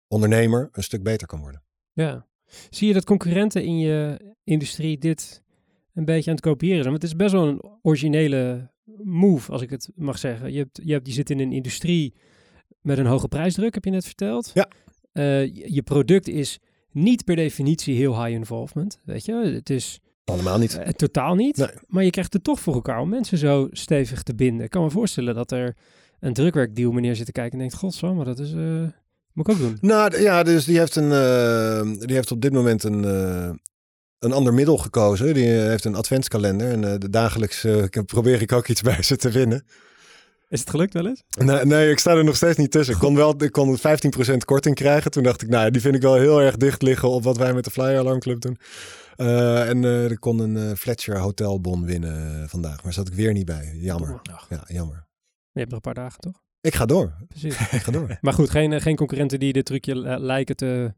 ondernemer een stuk beter kan worden. Ja. Zie je dat concurrenten in je industrie dit een beetje aan het kopiëren zijn? Want het is best wel een originele move, als ik het mag zeggen. Je, hebt, je, hebt, je zit in een industrie met een hoge prijsdruk, heb je net verteld. Ja. Eh, je, product is niet per definitie heel high involvement, weet je. Het is Allemaal niet. eh, totaal niet. Nee. Maar je krijgt het toch voor elkaar om mensen zo stevig te binden. Ik kan me voorstellen dat er een drukwerkdeal meneer zit te kijken en denkt, godsam, maar dat is, eh, moet ik ook doen. Nou ja, dus die heeft, een, die heeft op dit moment een, een ander middel gekozen. Die heeft een adventskalender en de dagelijks ik- probeer ik ook iets bij ze te winnen. Is het gelukt wel eens? Nee, nee, ik sta er nog steeds niet tussen. Ik kon wel ik kon 15% korting krijgen. Toen dacht ik, nou, die vind ik wel heel erg dicht liggen op wat wij met de Flyer Alarm Club doen. Eh, en eh ik kon een eh, Fletcher hotelbon winnen eh, vandaag. Maar zat ik weer niet bij. Jammer. Ja, jammer. je hebt nog een paar dagen, toch? Ik ga door. Precies. Ik ga door. maar goed, geen, eh, geen concurrenten die dit trucje eh, lijken te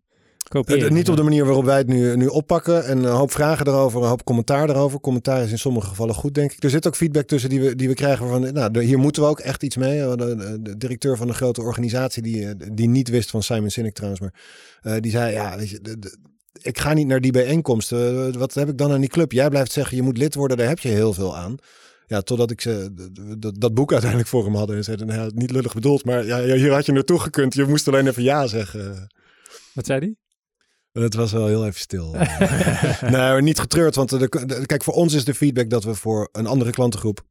Eh, niet op de manier waarop wij het nu, nu oppakken. En een hoop vragen erover, een hoop commentaar erover. Commentaar is in sommige gevallen goed, denk ik. Er zit ook feedback tussen die we, die we krijgen van... Nou, hier moeten we ook echt iets mee. Eh, De, de- de directeur van een grote organisatie, die, eh, die niet wist van Simon Sinek trouwens... maar eh, die zei, ja, weet je... de- ik ga niet naar die bijeenkomsten. Eh, Wat heb ik dan aan die club? Jij blijft zeggen, je moet lid worden. Daar heb je heel veel aan. Ja, totdat ik ze, dat boek uiteindelijk voor hem hadden. En zeiden, nou, niet lullig bedoeld, maar ja, hier had je naartoe gekund. Je moest alleen even ja zeggen. Wat zei die? Het was wel heel even stil. nee, maar niet getreurd. Want de, de- kijk, voor ons is de feedback dat we voor een andere klantengroep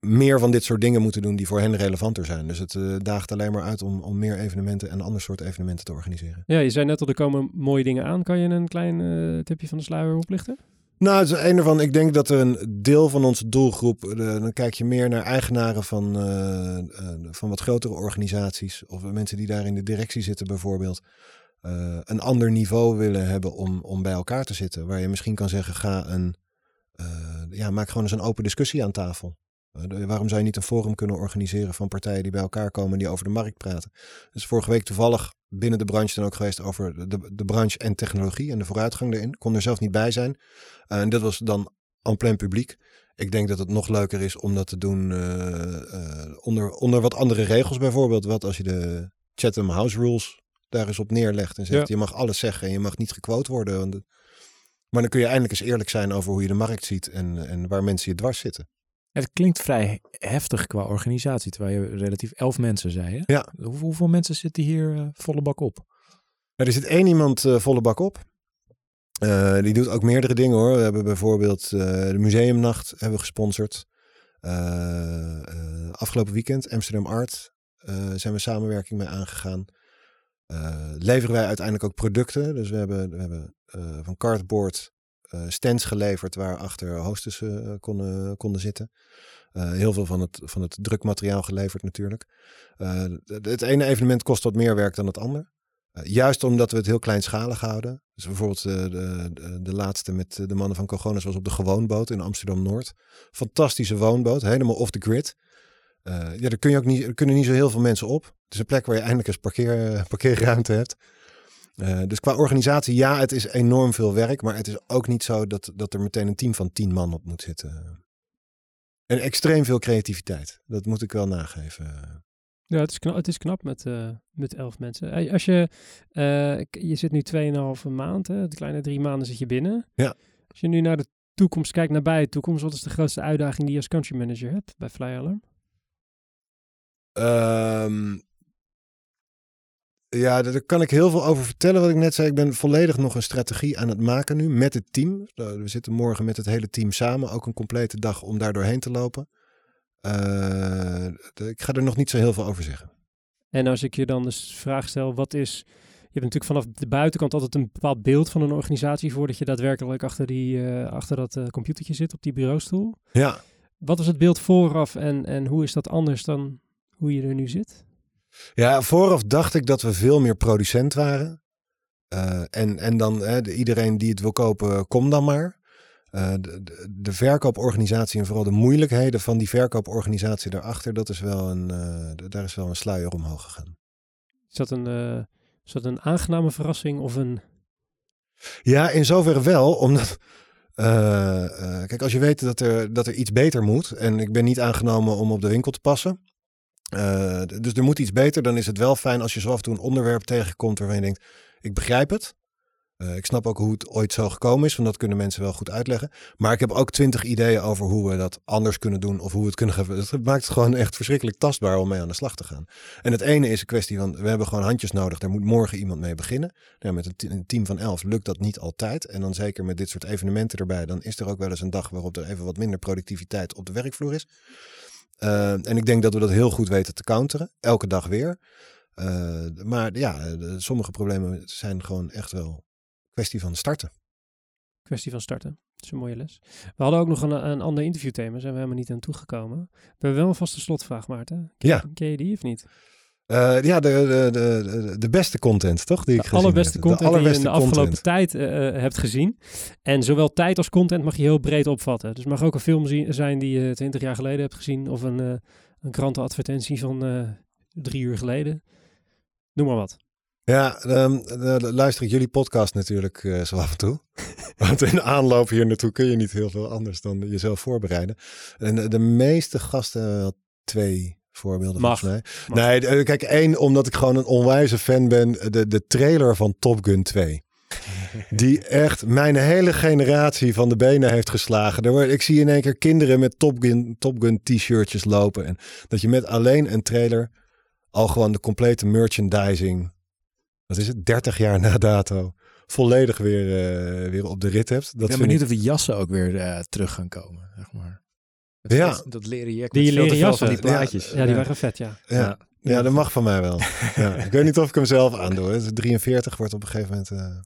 meer van dit soort dingen moeten doen die voor hen relevanter zijn. Dus het eh, daagt alleen maar uit om, om meer evenementen en ander soort evenementen te organiseren. Ja, je zei net al, er komen mooie dingen aan. Kan je een klein eh, tipje van de sluier oplichten? Nou, het is een ervan. Ik denk dat er een deel van onze doelgroep. eh, dan kijk je meer naar eigenaren van, van wat grotere organisaties. Of mensen die daar in de directie zitten, bijvoorbeeld. Eh, een ander niveau willen hebben om, om bij elkaar te zitten. Waar je misschien kan zeggen: ga een. eh, ja, maak gewoon eens een open discussie aan tafel. Eh, waarom zou je niet een forum kunnen organiseren van partijen die bij elkaar komen en die over de markt praten? Dus vorige week toevallig binnen de branche dan ook geweest over de, de branche en technologie en de vooruitgang erin. Kon er zelf niet bij zijn. En dat was dan en plein publiek. Ik denk dat het nog leuker is om dat te doen onder, onder wat andere regels bijvoorbeeld. Wat als je de Chatham House Rules daar eens op neerlegt en zegt ja. je mag alles zeggen en je mag niet gequote worden. Want, maar dan kun je eindelijk eens eerlijk zijn over hoe je de markt ziet en, en waar mensen je dwars zitten. Het klinkt vrij heftig qua organisatie, terwijl je relatief elf mensen zei. Hè? Ja. Hoe, hoeveel mensen zitten hier uh, volle bak op? Er zit één iemand uh, volle bak op. Uh, die doet ook meerdere dingen hoor. We hebben bijvoorbeeld de museumnacht hebben we gesponsord. Afgelopen weekend, Amsterdam Art, zijn we samenwerking mee aangegaan. Leveren wij uiteindelijk ook producten. Dus we hebben, we hebben van Cardboard stands geleverd waar achter hostessen konden, konden zitten. heel veel van het, van het drukmateriaal geleverd natuurlijk. het ene evenement kost wat meer werk dan het ander. Juist omdat we het heel kleinschalig houden. Dus bijvoorbeeld de, de, de, laatste met de mannen van Cogones was op de Gewoonboot in Amsterdam-Noord. Fantastische woonboot, helemaal off the grid. Ja, daar, kun je ook niet, er kunnen niet zo heel veel mensen op. Het is een plek waar je eindelijk eens parkeer, parkeerruimte hebt. dus qua organisatie, ja, het is enorm veel werk. Maar het is ook niet zo dat, dat er meteen een team van tien man op moet zitten. En extreem veel creativiteit. Dat moet ik wel nageven. Ja, het is knap, het is knap met, uh, met elf mensen. Als je, uh, je zit nu 2,5 maand, hè, de kleine drie maanden zit je binnen. Ja. Als je nu naar de toekomst kijkt, nabije de toekomst, wat is de grootste uitdaging die je als country manager hebt bij Fly Alarm? Um, ja, daar kan ik heel veel over vertellen. Wat ik net zei, ik ben volledig nog een strategie aan het maken nu met het team. We zitten morgen met het hele team samen, ook een complete dag om daar doorheen te lopen. Uh, ik ga er nog niet zo heel veel over zeggen. En als ik je dan de vraag stel, wat is... Je hebt natuurlijk vanaf de buitenkant altijd een bepaald beeld van een organisatie voordat je daadwerkelijk achter, die, uh, achter dat uh, computertje zit op die bureaustoel. Ja. Wat was het beeld vooraf en, en hoe is dat anders dan hoe je er nu zit? Ja, vooraf dacht ik dat we veel meer producent waren. Uh, en, en dan de, iedereen die het wil kopen, kom dan maar. Uh, de, de, de, verkooporganisatie en vooral de moeilijkheden van die verkooporganisatie daarachter, dat is wel een, uh, daar is wel een sluier omhoog gegaan. Is dat een, is dat een aangename verrassing of een. Ja, in zoverre wel, omdat. kijk, als je weet dat er, dat er iets beter moet, en ik ben niet aangenomen om op de winkel te passen. Dus er moet iets beter, dan is het wel fijn als je zo af en toe een onderwerp tegenkomt waarvan je denkt: ik begrijp het. Uh, ik snap ook hoe het ooit zo gekomen is, want dat kunnen mensen wel goed uitleggen. Maar ik heb ook twintig ideeën over hoe we dat anders kunnen doen of hoe we het kunnen geven. Het maakt het gewoon echt verschrikkelijk tastbaar om mee aan de slag te gaan. En het ene is een kwestie van, we hebben gewoon handjes nodig. Daar moet morgen iemand mee beginnen. Nou, met een, een team van elf lukt dat niet altijd. En dan zeker met dit soort evenementen erbij, dan is er ook wel eens een dag waarop er even wat minder productiviteit op de werkvloer is. Eh, en ik denk dat we dat heel goed weten te counteren. Elke dag weer. Eh, maar ja, de- sommige problemen zijn gewoon echt wel kwestie van starten. Kwestie van starten. Dat is een mooie les. We hadden ook nog een, een ander interviewthema. Zijn we helemaal niet aan toegekomen. We hebben wel een vaste slotvraag, Maarten. Ja, Ken je die of niet? Eh, ja de, de, de, de, de beste content, toch? Die ik De gezien allerbeste heb. content die je in de afgelopen content. tijd eh, hebt gezien. En zowel tijd als content mag je heel breed opvatten. Dus het mag ook een film zien, zijn die je 20 jaar geleden hebt gezien. Of een, eh, een krantenadvertentie van drie uur geleden. Noem maar wat. Ja, dan luister ik jullie podcast natuurlijk zo af en toe. Want in de aanloop hier naartoe kun je niet heel veel anders dan jezelf voorbereiden. En de, de meeste gasten, twee voorbeelden Mag. volgens mij. Mag. Nee, eh, kijk, één, omdat ik gewoon een onwijze fan ben. De, de trailer van Top Gun 2. Die echt mijn hele generatie van de benen heeft geslagen. Er ik zie in één keer kinderen met Top Gun, Top Gun t-shirtjes lopen. En dat je met alleen een trailer al gewoon de complete merchandising, wat is het, 30 jaar na dato, volledig weer, eh, weer op de rit hebt. Dat ik ben benieuwd ik- of die jassen ook weer eh, terug gaan komen, zeg maar. Dat, Ja. dat, dat leren jack Die leren jassen. van die plaatjes. Ja, die waren vet, ja. ja, ja, dat mag van mij wel. ja, ik weet niet of ik hem zelf aandoe. hè. 43 wordt op een gegeven moment... eh,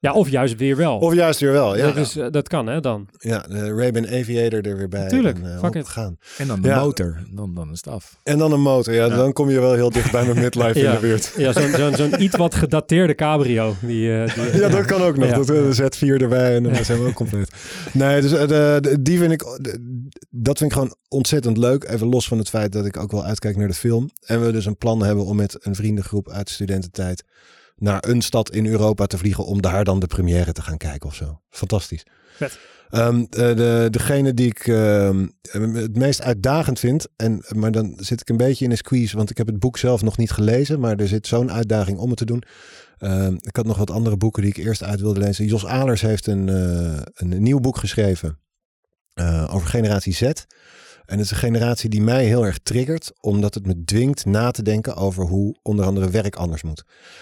Ja, of juist weer wel. Of juist weer wel, ja. dat, is, eh, dat kan, hè, dan. Ja, de Ray-Ban Aviator er weer bij. Tuurlijk, en, eh, fuck hop, it. gaan. En dan de Ja. motor, dan, dan is het af. En dan een motor. Ja, Ja. dan kom je wel heel dicht bij mijn midlife Ja. in de buurt. Ja, zo'n iets wat gedateerde cabrio. Die, eh, die, Ja, dat kan ook nog. Ja. Dat, de Z4 erbij en dan Ja. zijn we ook compleet. Nee, dus eh, de, de- die vind ik, de- dat vind ik gewoon ontzettend leuk. Even los van het feit dat ik ook wel uitkijk naar de film. En we dus een plan hebben om met een vriendengroep uit de studententijd naar een stad in Europa te vliegen om daar dan de première te gaan kijken of zo. Fantastisch. Vet. Ehm, de, de, degene die ik ehm, het meest uitdagend vind, en, maar dan zit ik een beetje in een squeeze, want ik heb het boek zelf nog niet gelezen, maar er zit zo'n uitdaging om het te doen. Ehm, ik had nog wat andere boeken die ik eerst uit wilde lezen. Jos Alers heeft een, eh, een nieuw boek geschreven eh, over generatie Z. En het is een generatie die mij heel erg triggert, omdat het me dwingt na te denken over hoe onder andere werk anders moet.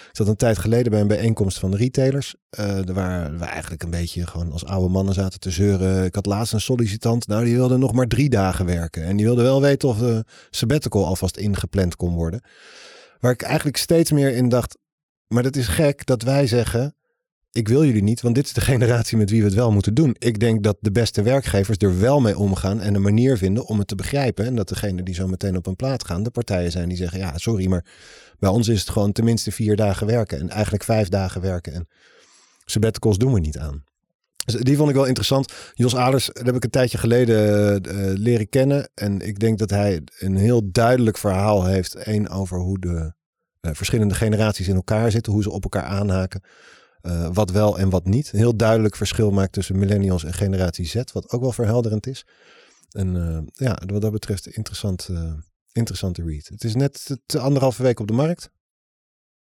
Ik zat een tijd geleden bij een bijeenkomst van retailers. er waar we eigenlijk een beetje gewoon als oude mannen zaten te zeuren. Ik had laatst een sollicitant, nou die wilde nog maar drie dagen werken. En die wilde wel weten of de sabbatical alvast ingepland kon worden. Waar ik eigenlijk steeds meer in dacht, maar dat is gek dat wij zeggen, ik wil jullie niet, want dit is de generatie met wie we het wel moeten doen. Ik denk dat de beste werkgevers er wel mee omgaan en een manier vinden om het te begrijpen. En dat degene die zo meteen op een plaat gaan, de partijen zijn die zeggen, ja sorry, maar bij ons is het gewoon tenminste vier dagen werken en eigenlijk vijf dagen werken. En sabbaticals doen we niet aan. Dus die vond ik wel interessant. Jos Aders, dat heb ik een tijdje geleden eh, eh, leren kennen. En ik denk dat hij een heel duidelijk verhaal heeft. Eén over hoe de eh, verschillende generaties in elkaar zitten. Hoe ze op elkaar aanhaken. Eh, wat wel en wat niet. Een heel duidelijk verschil maakt tussen millennials en generatie Z. Wat ook wel verhelderend is. En eh, ja, wat dat betreft interessant, eh, interessante read. Het is net t- anderhalve week op de markt.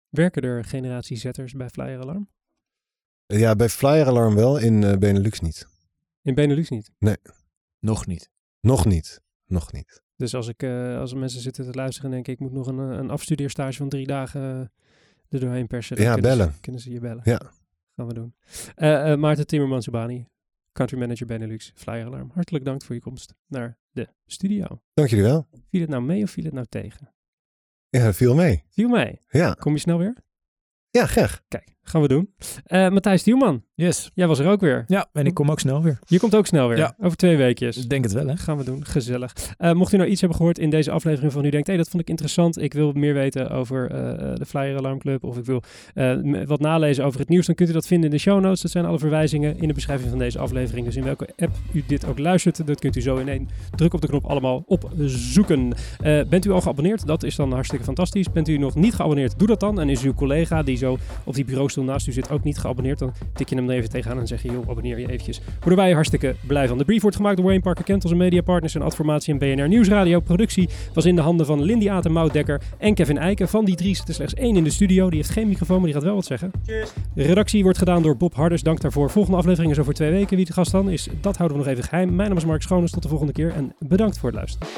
Werken er generatie zetters bij Flyer Alarm? Ja, bij Flyer Alarm wel. In eh, Benelux niet. In Benelux niet. Nog niet. Nog niet. Nog niet. Dus als, ik, eh, als er mensen zitten te luisteren en denken... ik moet nog een, een afstudeerstage van drie dagen eh, er doorheen persen. dan Ja, kunnen bellen. Ze, kunnen ze je bellen. Ja. Gaan we doen. Eh, eh, Maarten Timmermans Subani, country manager Benelux, Flyer Alarm. Hartelijk dank voor je komst naar de studio. Dank jullie wel. Viel het nou mee of viel het nou tegen? Ja, viel mee. Viel mee. Ja, Kom je snel weer? ja graag. Kijk, gaan we doen. Eh, Matthijs Dielman, Yes. jij was er ook weer. Ja, en ik kom ook snel weer. Je komt ook snel weer. Ja. Over twee weekjes. Ik denk het wel, hè? Gaan we doen. Gezellig. Eh, mocht u nou iets hebben gehoord in deze aflevering van u denkt, hé, dat vond ik interessant. Ik wil meer weten over eh, de Flyer Alarm Club. Of ik wil wat nalezen over het nieuws. Dan kunt u dat vinden in de show notes. Dat zijn alle verwijzingen in de beschrijving van deze aflevering. Dus in welke app u dit ook luistert, dat kunt u zo in één druk op de knop allemaal opzoeken. Bent u al geabonneerd? Dat is dan hartstikke fantastisch. Bent u nog niet geabonneerd? Doe dat dan. En is uw collega die zo op die bureaustoel naast u zit ook niet geabonneerd? Dan tik je hem er even tegenaan en zeg je, joh, abonneer je eventjes. Worden wij hartstikke blij van. De brief wordt gemaakt door Wayne Parker Kent, onze mediapartners en Adformatie en BNR Nieuwsradio. Productie was in de handen van Lindy Aten, Maud Dekker en Kevin Eiken. Van die drie zit er slechts één in de studio. Die heeft geen microfoon, maar die gaat wel wat zeggen. Redactie wordt gedaan door Bob Harders. Dank daarvoor. Volgende aflevering is over twee weken. Wie de gast dan is, dat houden we nog even geheim. Mijn naam is Mark Schoones. Tot de volgende keer en bedankt voor het luisteren.